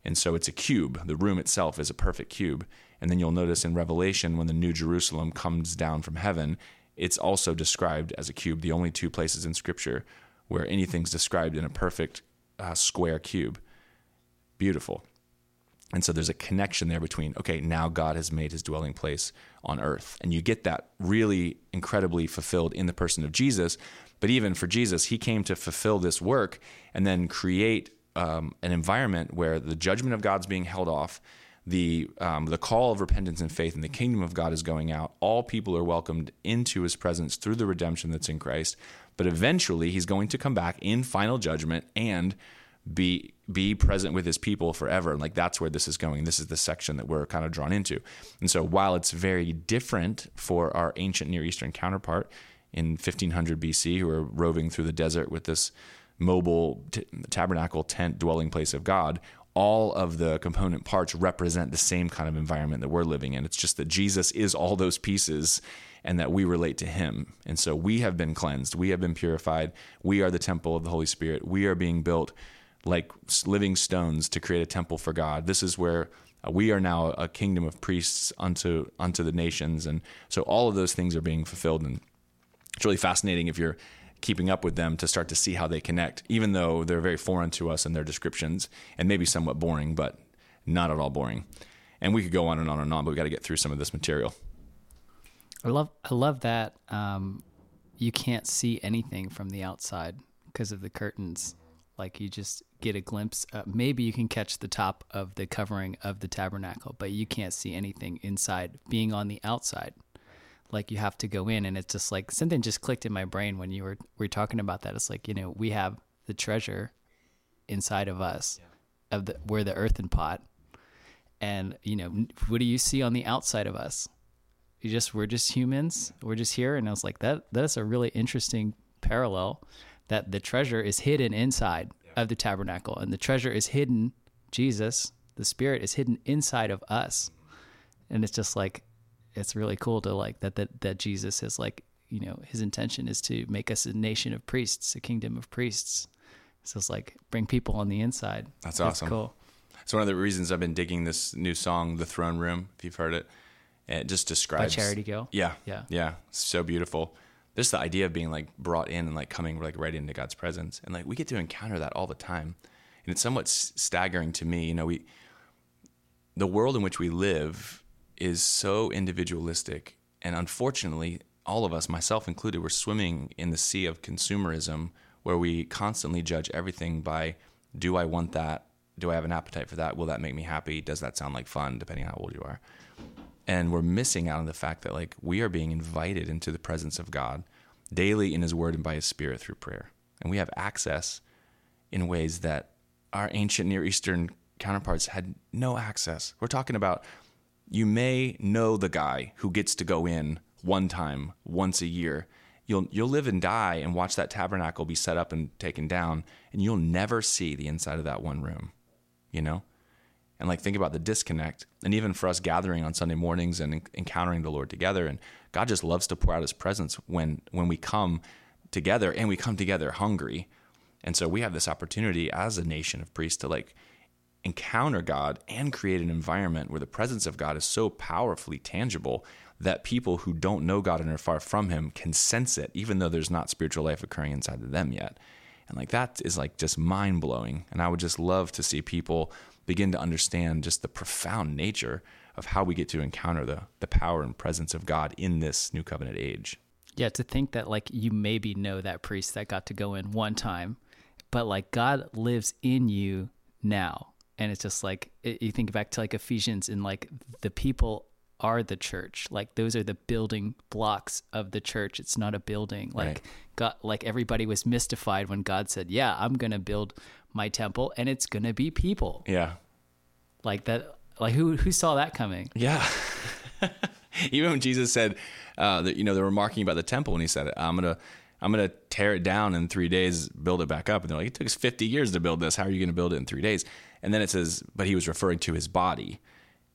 And so it's a cube. The room itself is a perfect cube. And then you'll notice in Revelation when the New Jerusalem comes down from heaven, it's also described as a cube, the only two places in Scripture where anything's described in a perfect uh, square cube. Beautiful. And so there's a connection there between, okay, now God has made his dwelling place on earth. And you get that really incredibly fulfilled in the person of Jesus. But even for Jesus, he came to fulfill this work and then create um, an environment where the judgment of God's being held off, the um, the call of repentance and faith, and the kingdom of God is going out. All people are welcomed into His presence through the redemption that's in Christ. But eventually, he's going to come back in final judgment and be be present with his people forever. And like that's where this is going. This is the section that we're kind of drawn into. And so while it's very different for our ancient Near Eastern counterpart in 1500 BC who are roving through the desert with this mobile t- tabernacle tent dwelling place of God, all of the component parts represent the same kind of environment that we're living in. It's just that Jesus is all those pieces and that we relate to him. And so we have been cleansed, we have been purified. We are the temple of the Holy Spirit. We are being built like living stones to create a temple for God. This is where uh, we are now a kingdom of priests unto unto the nations and so all of those things are being fulfilled and it's really fascinating if you're keeping up with them to start to see how they connect even though they're very foreign to us in their descriptions and maybe somewhat boring but not at all boring and we could go on and on and on but we got to get through some of this material I love I love that um, you can't see anything from the outside because of the curtains. Like you just get a glimpse. Uh, maybe you can catch the top of the covering of the tabernacle, but you can't see anything inside. Being on the outside, like you have to go in, and it's just like something just clicked in my brain when you were we were talking about that. It's like you know we have the treasure inside of us, of the we're the earthen pot, and you know what do you see on the outside of us? You just we're just humans. We're just here, and I was like that. That's a really interesting parallel that the treasure is hidden inside of the tabernacle and the treasure is hidden jesus the spirit is hidden inside of us mm-hmm. and it's just like it's really cool to like that that, that jesus is like you know his intention is to make us a nation of priests a kingdom of priests. So it's like bring people on the inside. That's awesome. That's cool. It's one of the reasons i've been digging this new song the throne room if you've heard it. And it just describes Charity Gayle? yeah. Yeah. yeah. So beautiful. Just the idea of being like brought in and like coming like right into god's presence. And like we get to encounter that all the time. And it's somewhat staggering to me you know we the world in which we live is so individualistic and unfortunately all of us myself included we're swimming in the sea of consumerism where we constantly judge everything by do i want that? Do i have an appetite for that? Will that make me happy? Does that sound like fun depending on how old you are? And we're missing out on the fact that like we are being invited into the presence of god daily in his word and by his spirit through prayer. And we have access in ways that our ancient Near Eastern counterparts had no access. We're talking about you may know the guy who gets to go in one time, once a year. You'll you'll live and die and watch that tabernacle be set up and taken down, and you'll never see the inside of that one room. You know? And like think about the disconnect. And even for us gathering on Sunday mornings and encountering the Lord together, and God just loves to pour out his presence when when we come together and we come together hungry. And so we have this opportunity as a nation of priests to like encounter God and create an environment where the presence of God is so powerfully tangible that people who don't know God and are far from him can sense it even though there's not spiritual life occurring inside of them yet. And like that is like just mind blowing. And I would just love to see people begin to understand just the profound nature of how we get to encounter the the power and presence of God in this new covenant age. Yeah, to think that like you maybe know that priest that got to go in one time, but like God lives in you now. And it's just like it, you think back to like Ephesians and like the people are the church. Like those are the building blocks of the church. It's not a building. Like Right. God like everybody was mystified when God said, "Yeah, I'm going to build my temple and it's going to be people." Yeah. Like that like who who saw that coming? Yeah. Even when Jesus said uh, that, you know, they were marking about the temple when he said it, I'm gonna, I'm gonna tear it down in three days, build it back up, and they're like, it took us 50 years to build this. How are you going to build it in three days? And then it says, but he was referring to his body,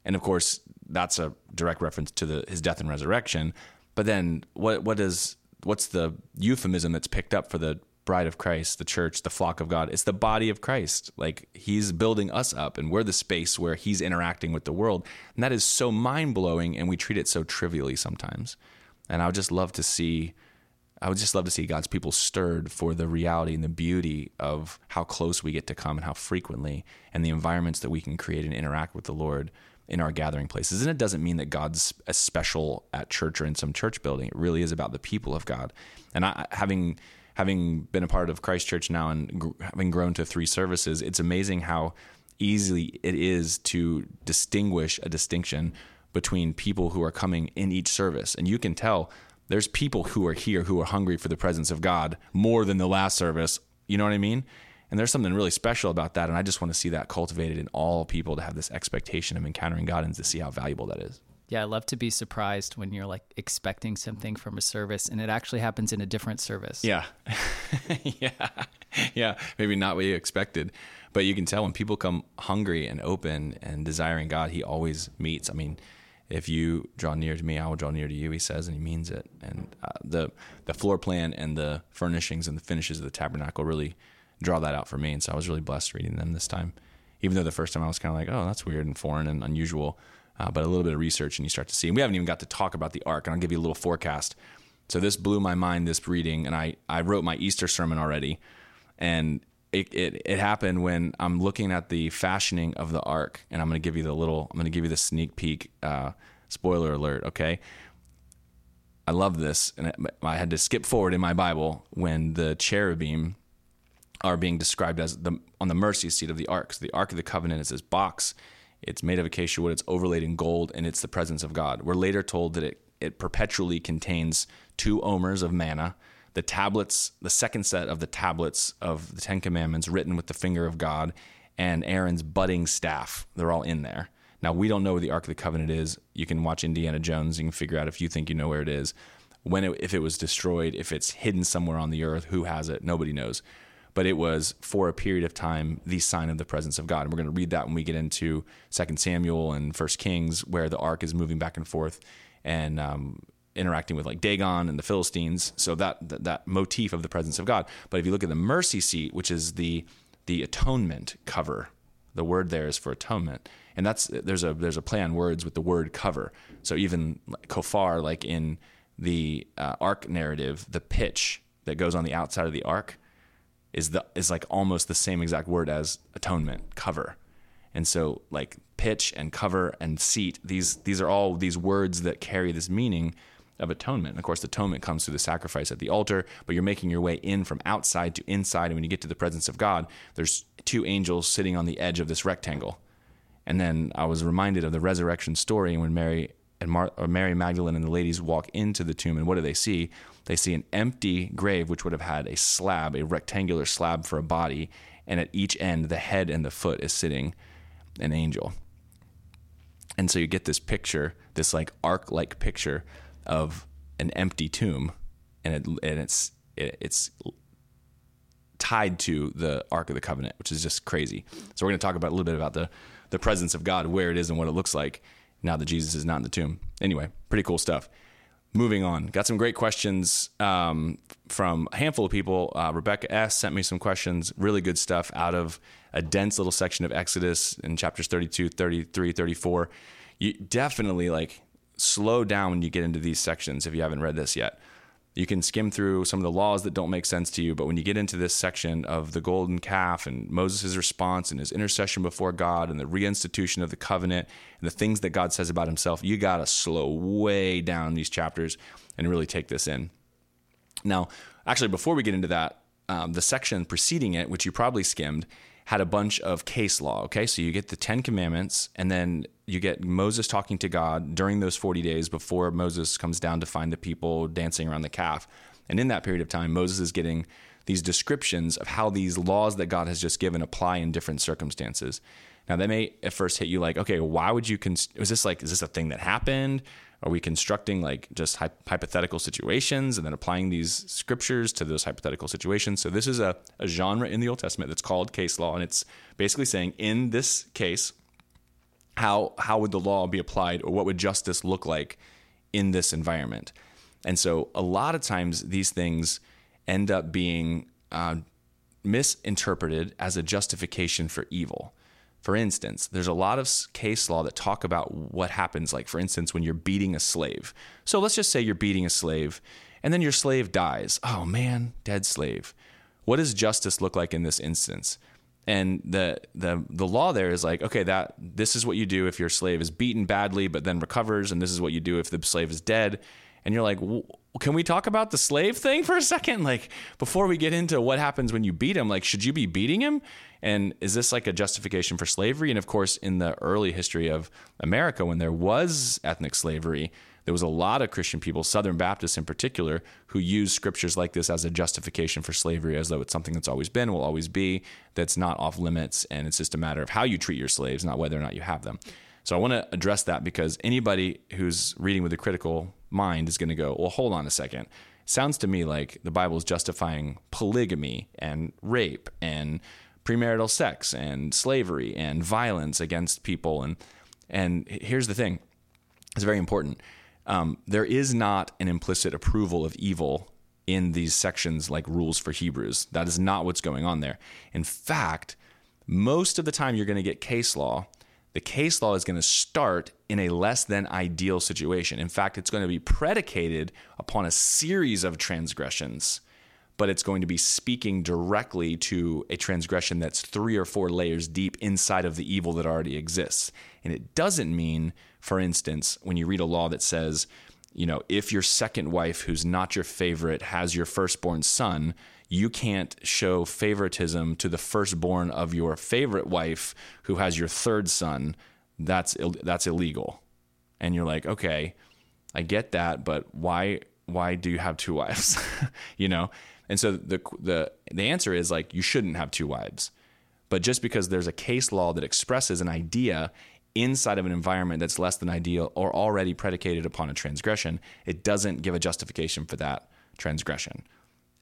and of course that's a direct reference to the his death and resurrection. But then what what is what's the euphemism that's picked up for the bride of Christ, the church, the flock of God? It's the body of Christ. Like he's building us up and we're the space where he's interacting with the world. And that is so mind-blowing and we treat it so trivially sometimes. And I would just love to see I would just love to see God's people stirred for the reality and the beauty of how close we get to come and how frequently and the environments that we can create and interact with the Lord in our gathering places. And it doesn't mean that God's a special at church or in some church building. It really is about the people of God. And I, having having been a part of Christ Church now and gr- having grown to three services, it's amazing how easily it is to distinguish a distinction between people who are coming in each service. And you can tell there's people who are here who are hungry for the presence of God more than the last service. You know what I mean? And there's something really special about that. And I just want to see that cultivated in all people to have this expectation of encountering God and to see how valuable that is. Yeah, I love to be surprised when you're like expecting something from a service and it actually happens in a different service. Yeah. yeah. Yeah. Maybe not what you expected. But you can tell when people come hungry and open and desiring God, He always meets. I mean, if you draw near to me, I will draw near to you. He says, and he means it. And uh, the the floor plan and the furnishings and the finishes of the tabernacle really draw that out for me. And so I was really blessed reading them this time, even though the first time I was kind of like, oh, that's weird and foreign and unusual. Uh, but a little bit of research and you start to see. And we haven't even got to talk about the ark. And I'll give you a little forecast. So this blew my mind. This reading, and I I wrote my Easter sermon already, and it, it, it happened when I'm looking at the fashioning of the ark, and I'm going to give you the little, I'm going to give you the sneak peek, uh, spoiler alert, okay? I love this, and I had to skip forward in my Bible when the cherubim are being described as the on the mercy seat of the ark. So the ark of the covenant is this box. It's made of acacia wood. It's overlaid in gold, and it's the presence of God. We're later told that it it perpetually contains two omers of manna the tablets, the second set of the tablets of the Ten Commandments written with the finger of God, and Aaron's budding staff. They're all in there. Now, we don't know where the Ark of the Covenant is. You can watch Indiana Jones. You can figure out if you think you know where it is. When it, if it was destroyed, if it's hidden somewhere on the earth, who has it? Nobody knows. But it was for a period of time the sign of the presence of God. And we're going to read that when we get into Second Samuel and First Kings, where the ark is moving back and forth, and um, interacting with like Dagon and the Philistines. So that, that, that motif of the presence of God. But if you look at the mercy seat, which is the the atonement cover, the word there is for atonement, and that's there's a there's a play on words with the word cover. So even kofar, like in the uh, ark narrative, the pitch that goes on the outside of the ark is the is like almost the same exact word as atonement cover. And so like pitch and cover and seat, these these are all these words that carry this meaning of atonement. And of course, atonement comes through the sacrifice at the altar, but you're making your way in from outside to inside. And when you get to the presence of God, there's two angels sitting on the edge of this rectangle. And then I was reminded of the resurrection story when Mary and Mar- uh, Mary Magdalene and the ladies walk into the tomb. And what do they see? They see an empty grave, which would have had a slab, a rectangular slab for a body. And at each end, the head and the foot is sitting an angel. And so you get this picture, this like arc like picture of an empty tomb, and it and it's it, it's tied to the Ark of the Covenant, which is just crazy. So we're going to talk about a little bit about the the presence of God, where it is, and what it looks like now that Jesus is not in the tomb. Anyway, pretty cool stuff. Moving on, got some great questions um, from a handful of people. Uh, Rebecca S sent me some questions, really good stuff out of a dense little section of Exodus in chapters 32, 33, 34. You definitely like slow down when you get into these sections if you haven't read this yet. You can skim through some of the laws that don't make sense to you, but when you get into this section of the golden calf and Moses' response and his intercession before God and the reinstitution of the covenant and the things that God says about himself, you got to slow way down these chapters and really take this in. Now, actually, before we get into that, um, the section preceding it, which you probably skimmed, had a bunch of case law. Okay, so you get the Ten Commandments, and then you get Moses talking to God during those 40 days before Moses comes down to find the people dancing around the calf. And in that period of time, Moses is getting these descriptions of how these laws that God has just given apply in different circumstances. Now, that may at first hit you like, okay, why would you? Cons- was this like, is this a thing that happened? Are we constructing like just hy- hypothetical situations and then applying these scriptures to those hypothetical situations? So, this is a, a genre in the Old Testament that's called case law. And it's basically saying, in this case, how, how would the law be applied or what would justice look like in this environment? And so, a lot of times, these things end up being uh, misinterpreted as a justification for evil. For instance, there's a lot of case law that talk about what happens, like, for instance, when you're beating a slave. So let's just say you're beating a slave and then your slave dies. Oh man, dead slave. What does justice look like in this instance? And the, the the law there is like, okay, that this is what you do if your slave is beaten badly but then recovers, and this is what you do if the slave is dead. And you're like, can we talk about the slave thing for a second? Like, before we get into what happens when you beat him, like, should you be beating him? And is this like a justification for slavery? And of course, in the early history of America, when there was ethnic slavery, there was a lot of Christian people, Southern Baptists in particular, who used scriptures like this as a justification for slavery, as though it's something that's always been, will always be, that's not off limits, and it's just a matter of how you treat your slaves, not whether or not you have them. So I want to address that because anybody who's reading with a critical mind is going to go, well, hold on a second. Sounds to me like the Bible is justifying polygamy and rape and premarital sex and slavery and violence against people and and here's the thing It's very important. Um, there is not an implicit approval of evil in these sections like rules for Hebrews. That is not what's going on there. In fact, most of the time you're going to get case law. The case law is going to start in a less than ideal situation. In fact, it's going to be predicated upon a series of transgressions, but it's going to be speaking directly to a transgression that's three or four layers deep inside of the evil that already exists. And it doesn't mean, for instance, when you read a law that says, you know, if your second wife, who's not your favorite, has your firstborn son, you can't show favoritism to the firstborn of your favorite wife who has your third son. That's that's illegal. And you're like, okay, I get that, but why why do you have two wives? you know? And so the the the answer is like you shouldn't have two wives. But just because there's a case law that expresses an idea inside of an environment that's less than ideal or already predicated upon a transgression, it doesn't give a justification for that transgression.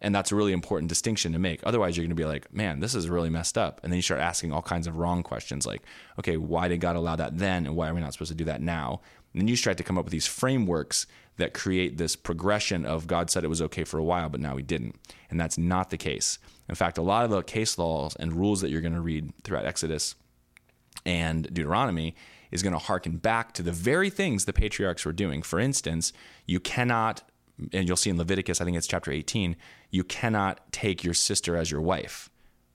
And that's a really important distinction to make. Otherwise, you're going to be like, man, this is really messed up. And then you start asking all kinds of wrong questions like, okay, why did God allow that then? And why are we not supposed to do that now? And then you start to come up with these frameworks that create this progression of God said it was okay for a while, but now he didn't. And that's not the case. In fact, a lot of the case laws and rules that you're going to read throughout Exodus and Deuteronomy is going to harken back to the very things the patriarchs were doing. For instance, you cannot, and you'll see in Leviticus, I think it's chapter 18, you cannot take your sister as your wife.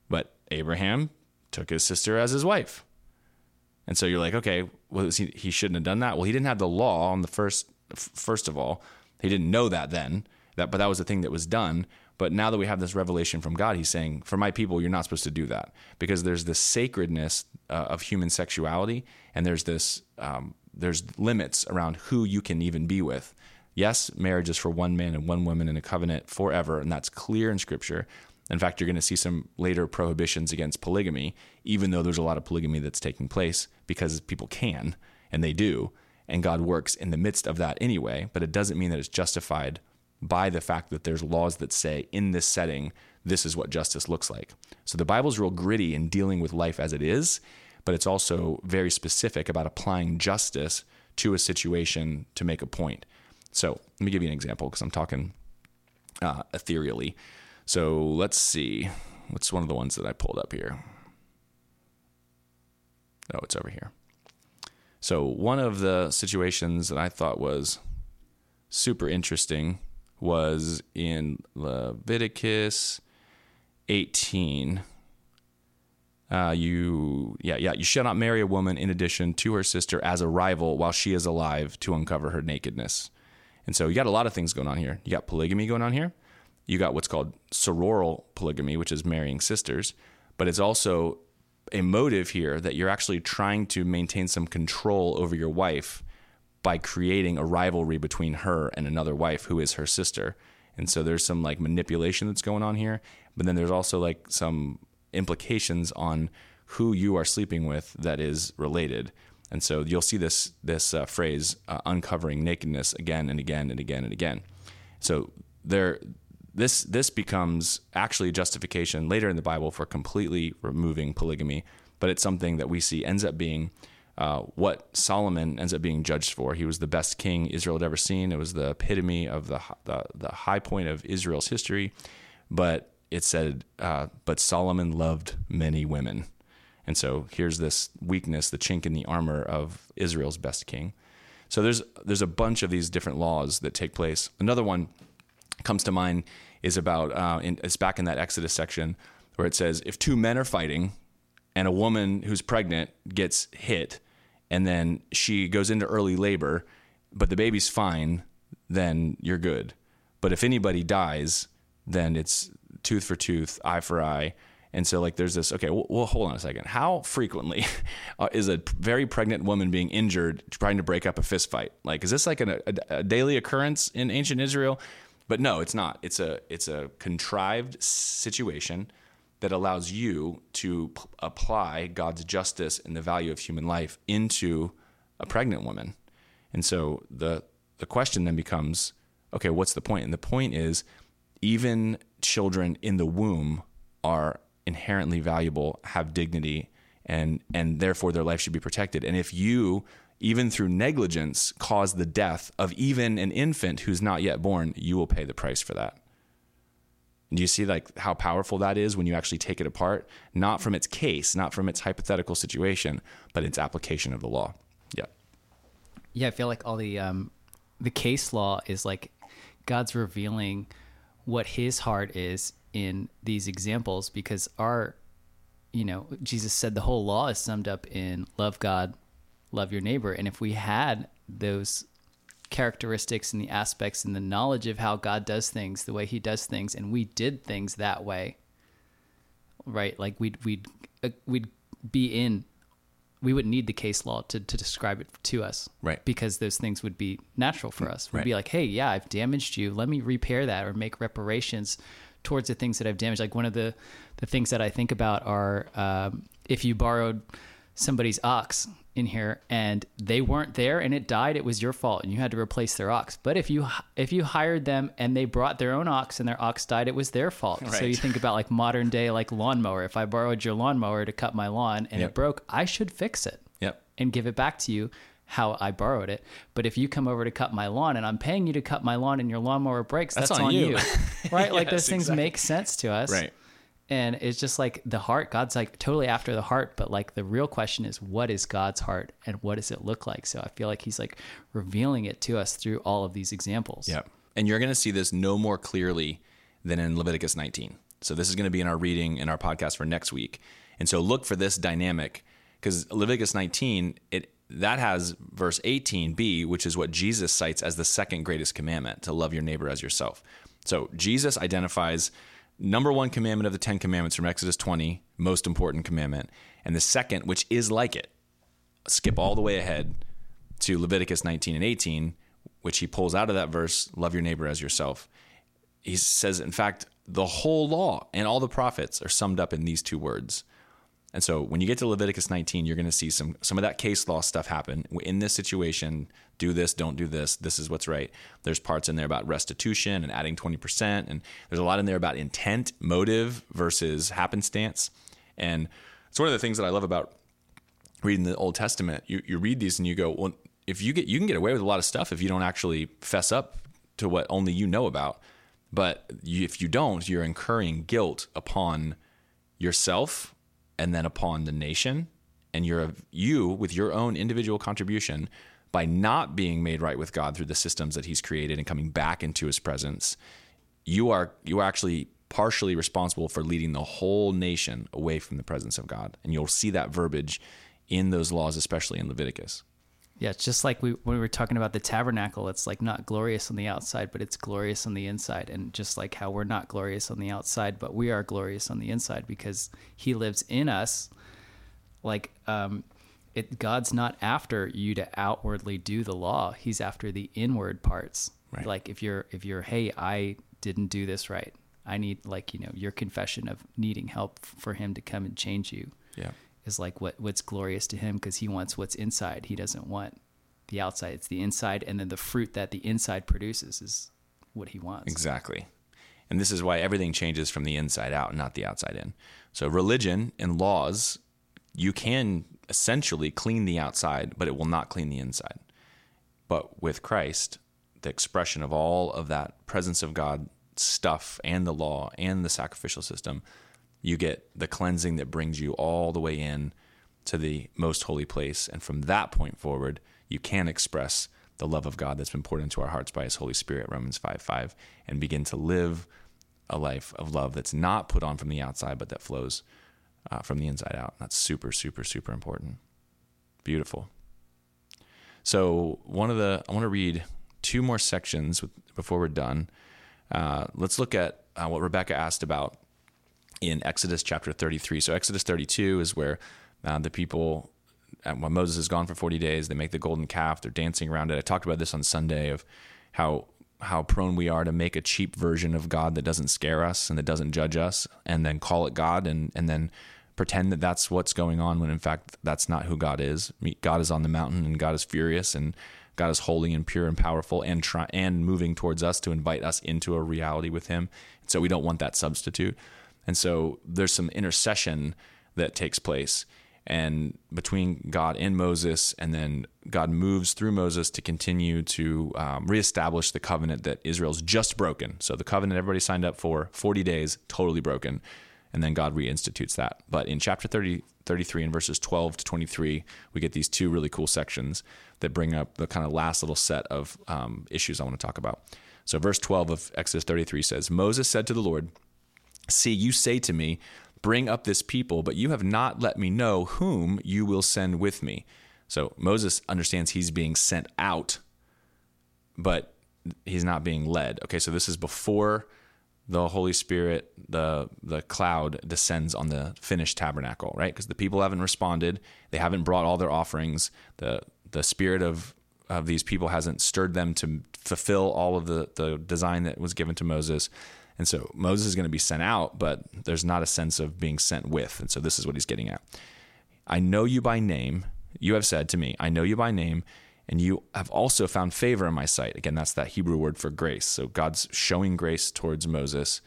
But Abraham took his sister as his wife. And so you're like, okay, well, he, he shouldn't have done that. Well, he didn't have the law on the first, first of all. He didn't know that then, that, but that was the thing that was done. But now that we have this revelation from God, he's saying, for my people, you're not supposed to do that because there's this sacredness uh, of human sexuality and there's this, um, there's limits around who you can even be with. Yes, marriage is for one man and one woman in a covenant forever, and that's clear in scripture. In fact, you're going to see some later prohibitions against polygamy, even though there's a lot of polygamy that's taking place because people can and they do. And God works in the midst of that anyway, but it doesn't mean that it's justified by the fact that there's laws that say in this setting, this is what justice looks like. So the Bible's real gritty in dealing with life as it is, but it's also very specific about applying justice to a situation to make a point. So let me give you an example because I'm talking uh, ethereally. So let's see. What's one of the ones that I pulled up here? Oh, it's over here. So, one of the situations that I thought was super interesting was in Leviticus 18. Uh, you, yeah, yeah, you shall not marry a woman in addition to her sister as a rival while she is alive to uncover her nakedness. And so you got a lot of things going on here. You got polygamy going on here. You got what's called sororal polygamy, which is marrying sisters, but it's also a motive here that you're actually trying to maintain some control over your wife by creating a rivalry between her and another wife who is her sister. And so there's some like manipulation that's going on here, but then there's also like some implications on who you are sleeping with that is related. And so you'll see this this uh, phrase uh, uncovering nakedness again and again and again and again. So there this this becomes actually justification later in the Bible for completely removing polygamy, but it's something that we see ends up being uh, what Solomon ends up being judged for. He was the best king Israel had ever seen. It was the epitome of the the, the high point of Israel's history. But it said, uh, "But Solomon loved many women," and so here's this weakness, the chink in the armor of Israel's best king. So there's there's a bunch of these different laws that take place. Another one comes to mind is about uh, in, it's back in that Exodus section where it says if two men are fighting and a woman who's pregnant gets hit and then she goes into early labor, but the baby's fine, then you're good. But if anybody dies, then it's tooth for tooth, eye for eye. And so, like, there's this. Okay, well, hold on a second. How frequently uh, is a very pregnant woman being injured trying to break up a fist fight? Like, is this like an, a, a daily occurrence in ancient Israel? But no, it's not. It's a it's a contrived situation that allows you to p- apply God's justice and the value of human life into a pregnant woman. And so the the question then becomes, okay, what's the point? And the point is even children in the womb are inherently valuable, have dignity, and and therefore their life should be protected. And if you even through negligence, cause the death of even an infant who's not yet born, you will pay the price for that. Do you see like how powerful that is when you actually take it apart, not from its case, not from its hypothetical situation, but its application of the law? Yeah. Yeah, I feel like all the um, the case law is like God's revealing what His heart is in these examples because our, you know, Jesus said the whole law is summed up in love God, love your neighbor, and if we had those characteristics and the aspects and the knowledge of how God does things, the way He does things, and we did things that way, right? Like we'd we'd uh, we'd be in, we wouldn't need the case law to to describe it to us, Right. Because those things would be natural for us. We'd Right. be like, hey, yeah, I've damaged you. Let me repair that or make reparations towards the things that I've damaged. Like one of the the things that I think about are um, if you borrowed somebody's ox in here and they weren't there and it died it was your fault and you had to replace their ox but if you if you hired them and they brought their own ox and their ox died it was their fault so you think about like modern day like lawnmower if i borrowed your lawnmower to cut my lawn and Yep. it broke i should fix it Yep. and give it back to you how I borrowed it. But if you come over to cut my lawn and I'm paying you to cut my lawn and your lawnmower breaks, That's that's, on on, you. you. right? like Yes, those things exactly. make sense to us. Right. And it's just like the heart, God's like totally after the heart, but like the real question is what is God's heart and what does it look like? So I feel like he's like revealing it to us through all of these examples. Yeah. And you're going to see this no more clearly than in Leviticus 19. So this is going to be in our reading in our podcast for next week. And so look for this dynamic because Leviticus 19, it that has verse 18b, which is what Jesus cites as the second greatest commandment to love your neighbor as yourself. So Jesus identifies number one commandment of the 10 commandments from Exodus 20, most important commandment, and the second, which is like it. Skip all the way ahead to Leviticus 19 and 18, which he pulls out of that verse, love your neighbor as yourself. He says, in fact, the whole law and all the prophets are summed up in these two words. And so when you get to Leviticus 19, you're going to see some some of that case law stuff happen. In this situation, do this, don't do this. This is what's right. There's parts in there about restitution and adding 20%. And there's a lot in there about intent, motive versus happenstance. And it's one of the things that I love about reading the Old Testament, you, you read these and you go, well, if you get you can get away with a lot of stuff if you don't actually fess up to what only you know about. But if you don't, you're incurring guilt upon yourself and then upon the nation, and you're you with your own individual contribution by not being made right with God through the systems that He's created and coming back into His presence. You are you are actually partially responsible for leading the whole nation away from the presence of God, and you'll see that verbiage in those laws, especially in Leviticus. Yeah, it's just like we when we were talking about the tabernacle, it's like not glorious on the outside, but it's glorious on the inside. And just like how we're not glorious on the outside, but we are glorious on the inside because he lives in us. Like um it God's not after you to outwardly do the law. He's after the inward parts. Right. Like if you're if you're hey, I didn't do this right. I need like, you know, your confession of needing help for him to come and change you Yeah. Is like what what's glorious to him because he wants what's inside. He doesn't want the outside. It's the inside, and then the fruit that the inside produces is what he wants. Exactly. And this is why everything changes from the inside out, not the outside in. So, religion and laws, you can essentially clean the outside, but it will not clean the inside. But with Christ, the expression of all of that presence of God stuff and the law and the sacrificial system, you get the cleansing that brings you all the way in to the most holy place. And from that point forward, you can express the love of God that's been poured into our hearts by His Holy Spirit, Romans 5 5, and begin to live a life of love that's not put on from the outside, but that flows uh, from the inside out. That's super, super, super important. Beautiful. So, one of the, I want to read two more sections with, before we're done. Uh, let's look at uh, what Rebecca asked about in Exodus chapter 33. So, Exodus 32 is where uh, the people, uh, when Moses is gone for 40 days, they make the golden calf, they're dancing around it. I talked about this on Sunday of how how prone we are to make a cheap version of God that doesn't scare us and that doesn't judge us and then call it God and and then pretend that that's what's going on when in fact that's not who God is. God is on the mountain and God is furious and God is holy and pure and powerful and try and moving towards us to invite us into a reality with him. So we don't want that substitute. And so there's some intercession that takes place and between God and Moses, and then God moves through Moses to continue to um, reestablish the covenant that Israel's just broken. So the covenant everybody signed up for, 40 days, totally broken. And then God reinstitutes that. But in chapter 30, 33 and verses 12 to 23, we get these two really cool sections that bring up the kind of last little set of um, issues I want to talk about. So, verse 12 of Exodus 33 says Moses said to the Lord, See, you say to me, Bring up this people, but you have not let me know whom you will send with me. So Moses understands he's being sent out, but he's not being led. Okay, so this is before the Holy Spirit, the the cloud descends on the finished tabernacle, right? Because the people haven't responded, they haven't brought all their offerings. the The spirit of of these people hasn't stirred them to fulfill all of the the design that was given to Moses. And so Moses is going to be sent out, but there's not a sense of being sent with. And so this is what he's getting at. I know you by name. You have said to me, I know you by name, and you have also found favor in my sight. Again, that's that Hebrew word for grace. So God's showing grace towards Moses.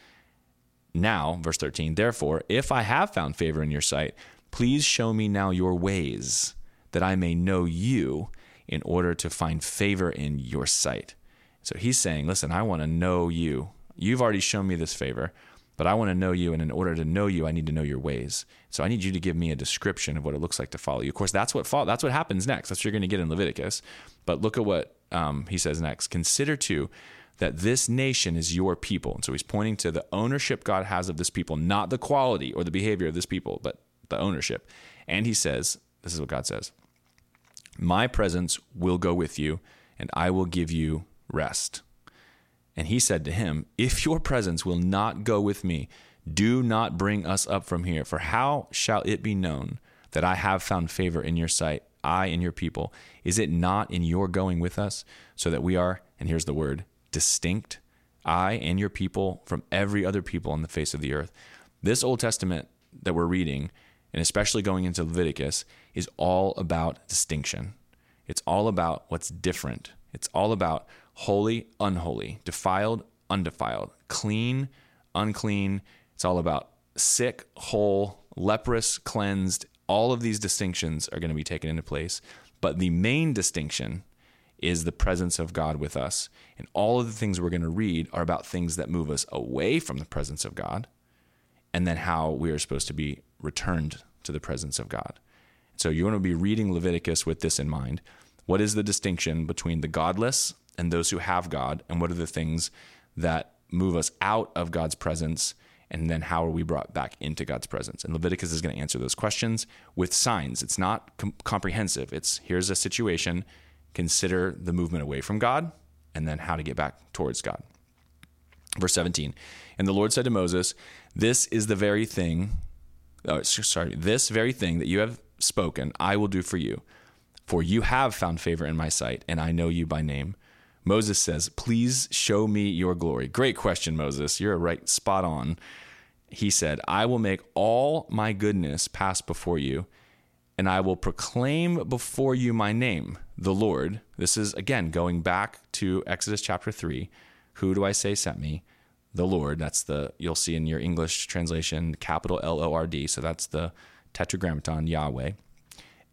Now, verse 13, therefore, if I have found favor in your sight, please show me now your ways, that I may know you in order to find favor in your sight. So he's saying, listen, I want to know you. You've already shown me this favor, but I want to know you. And in order to know you, I need to know your ways. So I need you to give me a description of what it looks like to follow you. Of course, that's what that's what happens next. That's what you're going to get in Leviticus. But look at what um, he says next. Consider too that this nation is your people. And so he's pointing to the ownership God has of this people, not the quality or the behavior of this people, but the ownership. And he says, this is what God says My presence will go with you, and I will give you rest. And he said to him, If your presence will not go with me, do not bring us up from here. For how shall it be known that I have found favor in your sight, I and your people? Is it not in your going with us, so that we are, and here's the word, distinct, I and your people from every other people on the face of the earth? This Old Testament that we're reading, and especially going into Leviticus, is all about distinction. It's all about what's different. It's all about holy, unholy, defiled, undefiled, clean, unclean. It's all about sick, whole, leprous, cleansed. All of these distinctions are going to be taken into place. But the main distinction is the presence of God with us. And all of the things we're going to read are about things that move us away from the presence of God and then how we are supposed to be returned to the presence of God. So you want to be reading Leviticus with this in mind. What is the distinction between the godless and those who have God, and what are the things that move us out of God's presence, and then how are we brought back into God's presence? And Leviticus is going to answer those questions with signs. It's not com- comprehensive. It's here's a situation, consider the movement away from God, and then how to get back towards God. Verse 17, and the Lord said to Moses, This is the very thing, oh, sorry, this very thing that you have spoken, I will do for you. For you have found favor in my sight, and I know you by name. Moses says, Please show me your glory. Great question, Moses. You're right, spot on. He said, I will make all my goodness pass before you, and I will proclaim before you my name, the Lord. This is, again, going back to Exodus chapter 3. Who do I say sent me? The Lord. That's the, you'll see in your English translation, capital L O R D. So that's the tetragrammaton, Yahweh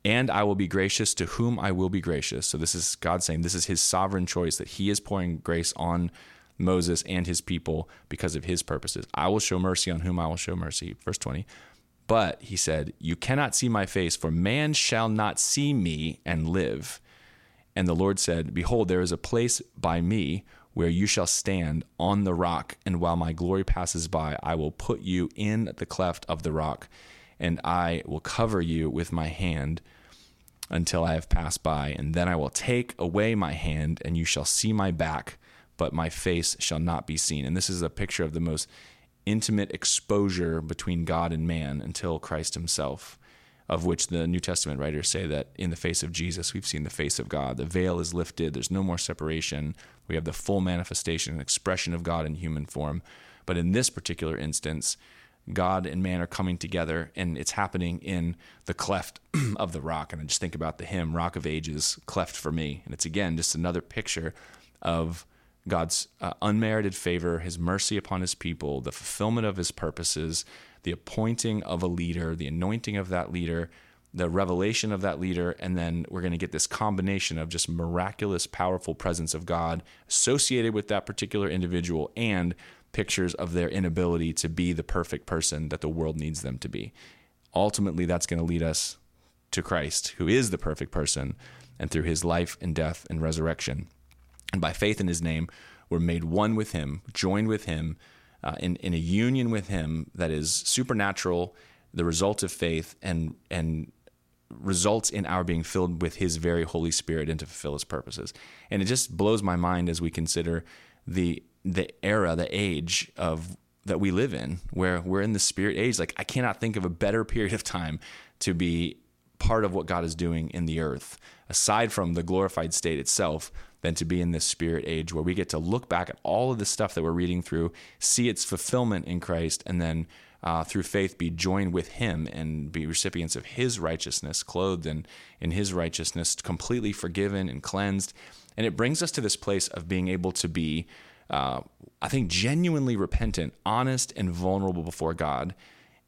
and I will be gracious to whom I will be gracious. So this is God saying this is his sovereign choice that he is pouring grace on Moses and his people because of his purposes. I will show mercy on whom I will show mercy. Verse 20. But he said, You cannot see my face, for man shall not see me and live. And the Lord said, Behold, there is a place by me where you shall stand on the rock, and while my glory passes by, I will put you in the cleft of the rock, and I will cover you with my hand until I have passed by, and then I will take away my hand, and you shall see my back, but my face shall not be seen. And this is a picture of the most intimate exposure between God and man until Christ himself, of which the New Testament writers say that in the face of Jesus, we've seen the face of God. The veil is lifted, there's no more separation. We have the full manifestation and expression of God in human form. But in this particular instance, God and man are coming together, and it's happening in the cleft of the rock. And I just think about the hymn, Rock of Ages, cleft for me. And it's again just another picture of God's uh, unmerited favor, his mercy upon his people, the fulfillment of his purposes, the appointing of a leader, the anointing of that leader, the revelation of that leader, and then we're going to get this combination of just miraculous, powerful presence of God associated with that particular individual and pictures of their inability to be the perfect person that the world needs them to be. Ultimately, that's going to lead us to Christ, who is the perfect person, and through his life and death and resurrection. And by faith in his name, we're made one with him, joined with him, uh, in, in a union with him that is supernatural, the result of faith, and, and results in our being filled with his very Holy Spirit and to fulfill his purposes. And it just blows my mind as we consider the the era, the age of that we live in, where we're in the spirit age. Like I cannot think of a better period of time to be part of what God is doing in the earth, aside from the glorified state itself, than to be in this spirit age where we get to look back at all of the stuff that we're reading through, see its fulfillment in Christ, and then uh, through faith be joined with Him and be recipients of His righteousness, clothed in, in His righteousness, completely forgiven and cleansed. And it brings us to this place of being able to be uh, I think, genuinely repentant, honest, and vulnerable before God.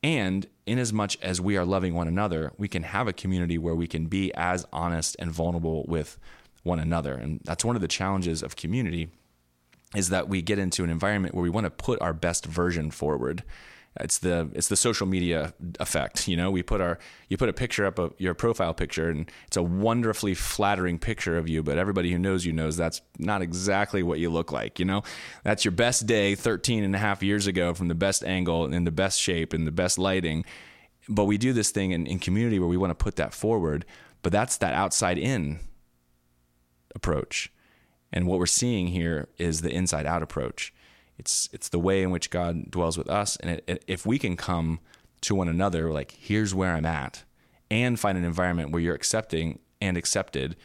And in as much as we are loving one another, we can have a community where we can be as honest and vulnerable with one another. And that's one of the challenges of community is that we get into an environment where we want to put our best version forward it's the it's the social media effect you know? We put our you put a picture up of your profile picture and it's a wonderfully flattering picture of you but everybody who knows you knows that's not exactly what you look like you know? That's your best day 13 and a half years ago from the best angle and in the best shape and the best lighting. But we do this thing in, in community where we want to put that forward but that's that outside in approach. And what we're seeing here is the inside out approach it's it's the way in which God dwells with us, and it, it, if we can come to one another, like here's where I'm at, and find an environment where you're accepting and accepted,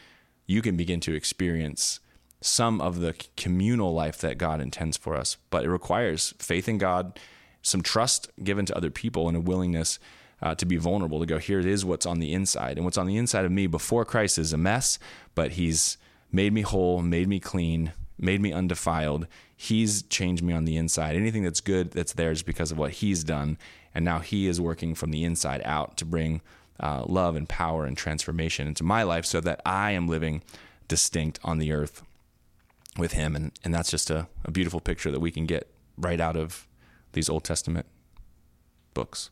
you can begin to experience some of the communal life that God intends for us. But it requires faith in God, some trust given to other people, and a willingness uh, to be vulnerable to go, here it is what's on the inside. And what's on the inside of me before Christ is a mess, but He's made me whole, made me clean, made me undefiled. He's changed me on the inside. Anything that's good that's there is because of what He's done. And now He is working from the inside out to bring uh, love and power and transformation into my life so that I am living distinct on the earth with Him. And, and that's just a, a beautiful picture that we can get right out of these Old Testament books.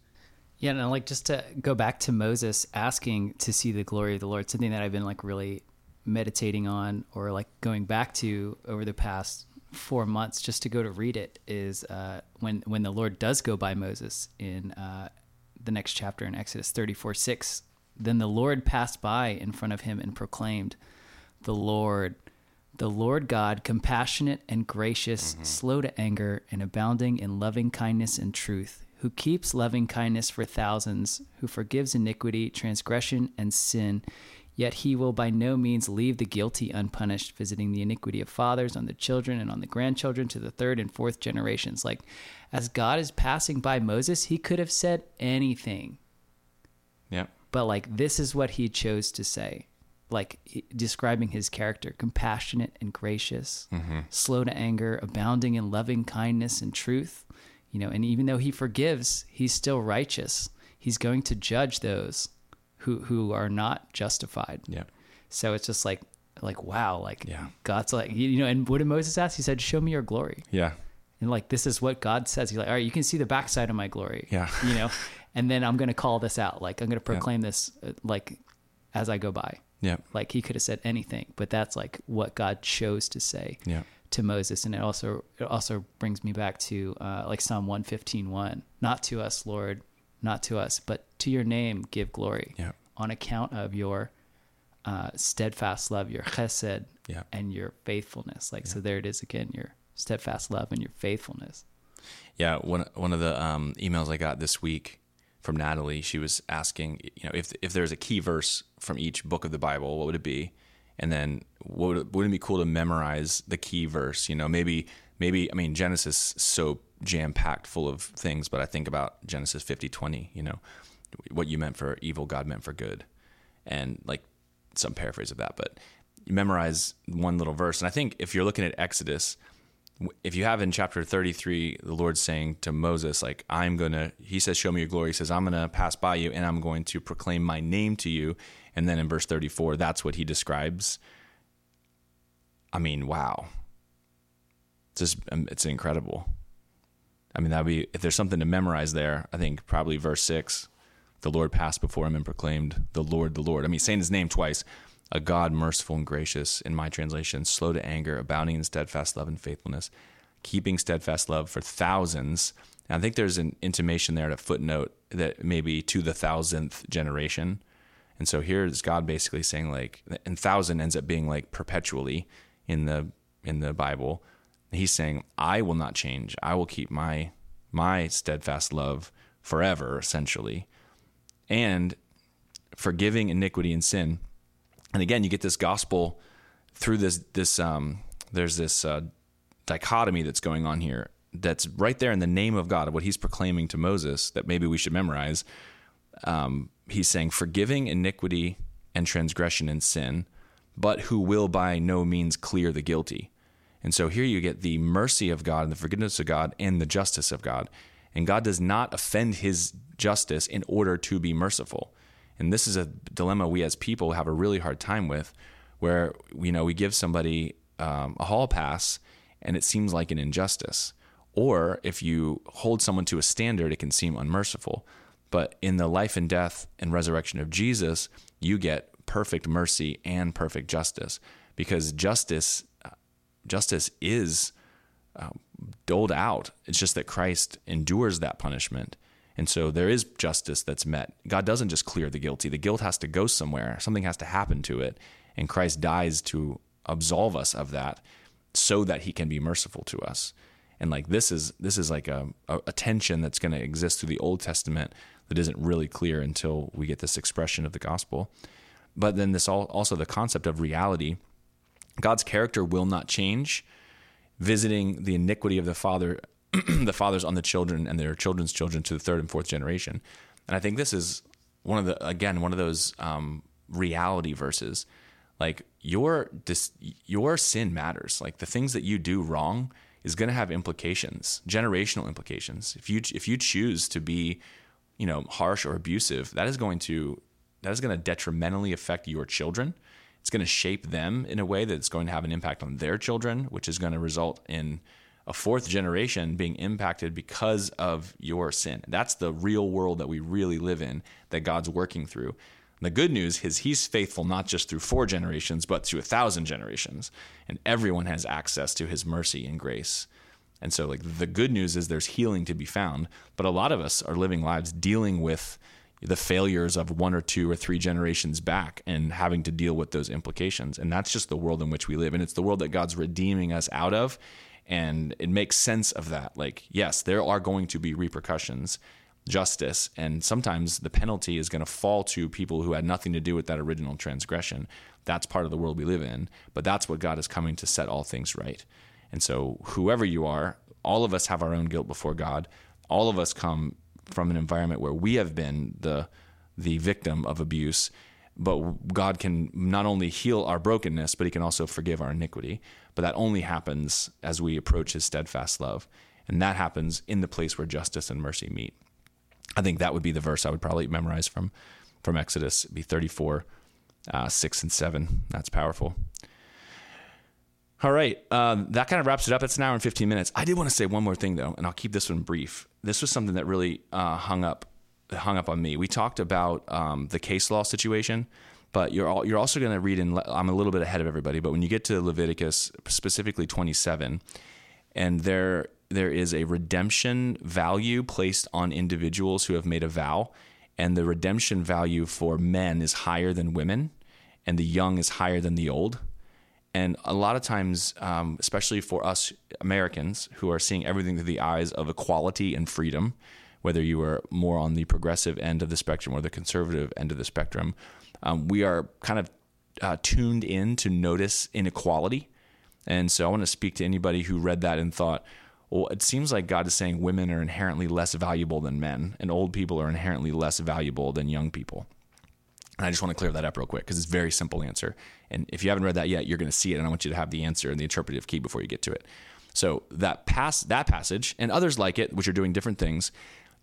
Yeah, and like just to go back to Moses asking to see the glory of the Lord, something that I've been like really meditating on or like going back to over the past four months just to go to read it is uh, when when the Lord does go by Moses in uh, the next chapter in Exodus 34 6. Then the Lord passed by in front of him and proclaimed, The Lord, the Lord God, compassionate and gracious, mm-hmm. slow to anger, and abounding in loving kindness and truth, who keeps loving kindness for thousands, who forgives iniquity, transgression, and sin Yet he will by no means leave the guilty unpunished, visiting the iniquity of fathers on the children and on the grandchildren to the third and fourth generations. Like, as God is passing by Moses, he could have said anything. Yeah. But, like, this is what he chose to say. Like, describing his character compassionate and gracious, mm-hmm. slow to anger, abounding in loving kindness and truth. You know, and even though he forgives, he's still righteous. He's going to judge those who who are not justified. Yeah. So it's just like like wow, like yeah. God's like you know, and what did Moses ask? He said, "Show me your glory." Yeah. And like this is what God says. He's like, "All right, you can see the backside of my glory." Yeah. You know, and then I'm going to call this out. Like I'm going to proclaim yeah. this uh, like as I go by. Yeah. Like he could have said anything, but that's like what God chose to say. Yeah. To Moses, and it also it also brings me back to uh, like Psalm one fifteen one. Not to us, Lord, not to us, but to your name give glory. Yeah. On account of your uh, steadfast love, your chesed, yeah. and your faithfulness. Like yeah. so, there it is again, your steadfast love and your faithfulness. Yeah, one one of the um, emails I got this week from Natalie, she was asking, you know, if if there's a key verse from each book of the Bible, what would it be? And then would wouldn't it be cool to memorize the key verse? You know, maybe maybe I mean Genesis so jam packed full of things, but I think about Genesis 50, 20, you know, what you meant for evil, God meant for good. And like some paraphrase of that, but you memorize one little verse. And I think if you're looking at Exodus, if you have in chapter 33 the lord saying to moses like i'm gonna he says show me your glory. He says i'm gonna pass by you and i'm going to proclaim my name to you. And then in verse 34 that's what he describes. I mean wow. It's just um, it's incredible i mean that'd be if there's something to memorize there i think probably verse 6 the lord passed before him and proclaimed the lord the lord i mean saying his name twice a God merciful and gracious, in my translation, slow to anger, abounding in steadfast love and faithfulness, keeping steadfast love for thousands. And I think there's an intimation there a footnote that maybe to the thousandth generation. And so here is God basically saying like, and thousand ends up being like perpetually in the in the Bible. He's saying, I will not change. I will keep my my steadfast love forever, essentially. And forgiving iniquity and sin and again, you get this gospel through this this um, there's this uh, dichotomy that's going on here that's right there in the name of God of what He's proclaiming to Moses that maybe we should memorize. Um, he's saying forgiving iniquity and transgression and sin, but who will by no means clear the guilty. And so here you get the mercy of God and the forgiveness of God and the justice of God. And God does not offend his justice in order to be merciful. And this is a dilemma we as people have a really hard time with, where you know we give somebody um, a hall pass and it seems like an injustice, or if you hold someone to a standard, it can seem unmerciful. But in the life and death and resurrection of Jesus, you get perfect mercy and perfect justice, because justice justice is uh, doled out. It's just that Christ endures that punishment and so there is justice that's met. God doesn't just clear the guilty. The guilt has to go somewhere. Something has to happen to it. And Christ dies to absolve us of that so that he can be merciful to us. And like this is this is like a, a tension that's going to exist through the Old Testament that isn't really clear until we get this expression of the gospel. But then this all, also the concept of reality. God's character will not change. Visiting the iniquity of the father the fathers on the children and their children's children to the third and fourth generation. And I think this is one of the again one of those um, reality verses. Like your your sin matters. Like the things that you do wrong is going to have implications, generational implications. If you if you choose to be, you know, harsh or abusive, that is going to that is going to detrimentally affect your children. It's going to shape them in a way that's going to have an impact on their children, which is going to result in a fourth generation being impacted because of your sin. That's the real world that we really live in that God's working through. the good news is he's faithful not just through four generations, but through a thousand generations. And everyone has access to his mercy and grace. And so, like, the good news is there's healing to be found. But a lot of us are living lives dealing with the failures of one or two or three generations back and having to deal with those implications. And that's just the world in which we live. And it's the world that God's redeeming us out of. And it makes sense of that. Like yes there are going to be repercussions justice and sometimes the penalty is going to fall to people who had nothing to do with that original transgression. That's part of the world we live in but that's what god is coming to set all things right. And so whoever you are all of us have our own guilt before god. All of us come from an environment where we have been the the victim of abuse but God can not only heal our brokenness, but He can also forgive our iniquity. But that only happens as we approach His steadfast love. And that happens in the place where justice and mercy meet. I think that would be the verse I would probably memorize from, from Exodus, It'd be 34, uh, 6 and 7. That's powerful. All right. Um, that kind of wraps it up. It's an hour and 15 minutes. I did want to say one more thing, though, and I'll keep this one brief. This was something that really uh, hung up hung up on me. We talked about um, the case law situation, but you're all, you're also going to read in. I'm a little bit ahead of everybody, but when you get to Leviticus, specifically 27, and there there is a redemption value placed on individuals who have made a vow, and the redemption value for men is higher than women, and the young is higher than the old. And a lot of times, um, especially for us Americans who are seeing everything through the eyes of equality and freedom, whether you are more on the progressive end of the spectrum or the conservative end of the spectrum, um, we are kind of uh, tuned in to notice inequality. And so I want to speak to anybody who read that and thought, well, it seems like God is saying women are inherently less valuable than men, and old people are inherently less valuable than young people. And I just want to clear that up real quick because it's a very simple answer. And if you haven't read that yet, you're going to see it, and I want you to have the answer and the interpretive key before you get to it. So that pass that passage and others like it, which are doing different things,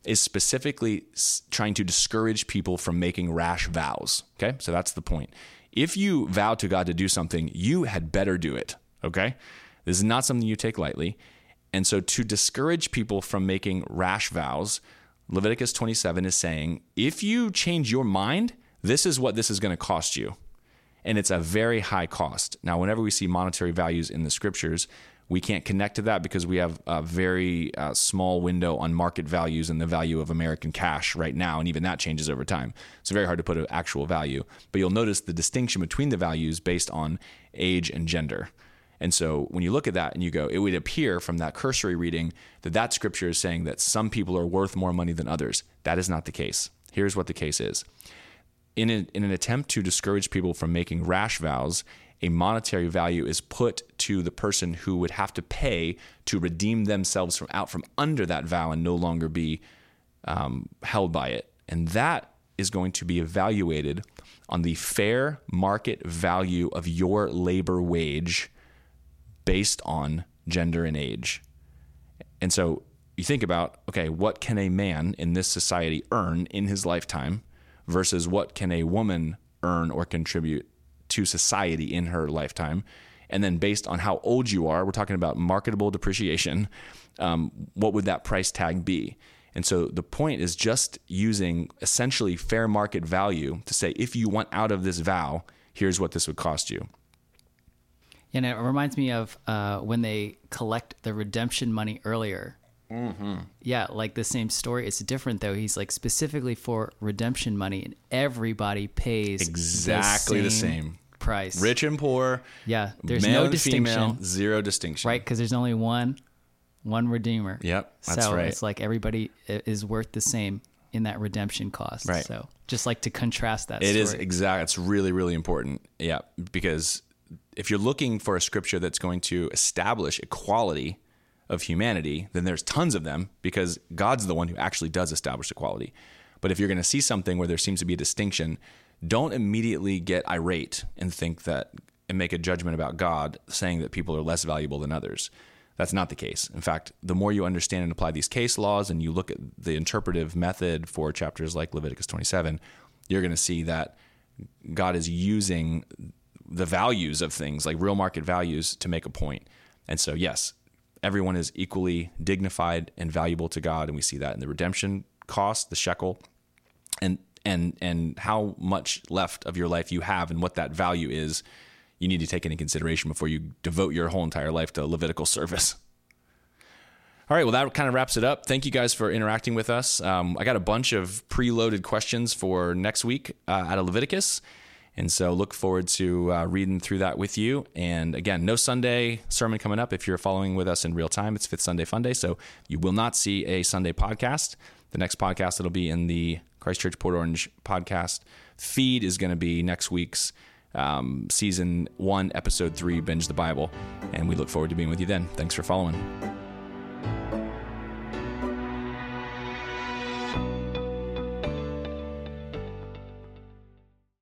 is specifically trying to discourage people from making rash vows. Okay, so that's the point. If you vow to God to do something, you had better do it. Okay, this is not something you take lightly. And so to discourage people from making rash vows, Leviticus 27 is saying, if you change your mind, this is what this is going to cost you. And it's a very high cost. Now, whenever we see monetary values in the scriptures, we can't connect to that because we have a very uh, small window on market values and the value of American cash right now, and even that changes over time. It's very hard to put an actual value. But you'll notice the distinction between the values based on age and gender. And so when you look at that and you go, it would appear from that cursory reading that that scripture is saying that some people are worth more money than others. That is not the case. Here's what the case is. In, a, in an attempt to discourage people from making rash vows, a monetary value is put to the person who would have to pay to redeem themselves from out from under that vow and no longer be um, held by it. And that is going to be evaluated on the fair market value of your labor wage based on gender and age. And so you think about okay, what can a man in this society earn in his lifetime versus what can a woman earn or contribute to society in her lifetime? And then based on how old you are, we're talking about marketable depreciation. Um, what would that price tag be? And so the point is just using essentially fair market value to say, if you want out of this vow, here's what this would cost you. Yeah, and it reminds me of uh, when they collect the redemption money earlier. Mm-hmm. Yeah, like the same story. It's different though. He's like specifically for redemption money, and everybody pays exactly the same, the same. price. Rich and poor. Yeah, there's no distinction. Female, zero distinction. Right, because there's only one, one redeemer. Yep, that's so right. it's like everybody is worth the same in that redemption cost. Right. So just like to contrast that. It story. is exact. It's really really important. Yeah, because if you're looking for a scripture that's going to establish equality of humanity, then there's tons of them because God's the one who actually does establish equality. But if you're going to see something where there seems to be a distinction, don't immediately get irate and think that and make a judgment about God saying that people are less valuable than others. That's not the case. In fact, the more you understand and apply these case laws and you look at the interpretive method for chapters like Leviticus 27, you're going to see that God is using the values of things, like real market values, to make a point. And so, yes, everyone is equally dignified and valuable to God, and we see that in the redemption cost, the shekel, and and and how much left of your life you have, and what that value is. You need to take into consideration before you devote your whole entire life to Levitical service. All right, well, that kind of wraps it up. Thank you guys for interacting with us. Um, I got a bunch of preloaded questions for next week uh, out of Leviticus. And so look forward to uh, reading through that with you. And again, no Sunday sermon coming up. If you're following with us in real time, it's Fifth Sunday Fun Day. So you will not see a Sunday podcast. The next podcast that'll be in the Christ Church Port Orange podcast feed is going to be next week's um, season one, episode three, Binge the Bible. And we look forward to being with you then. Thanks for following.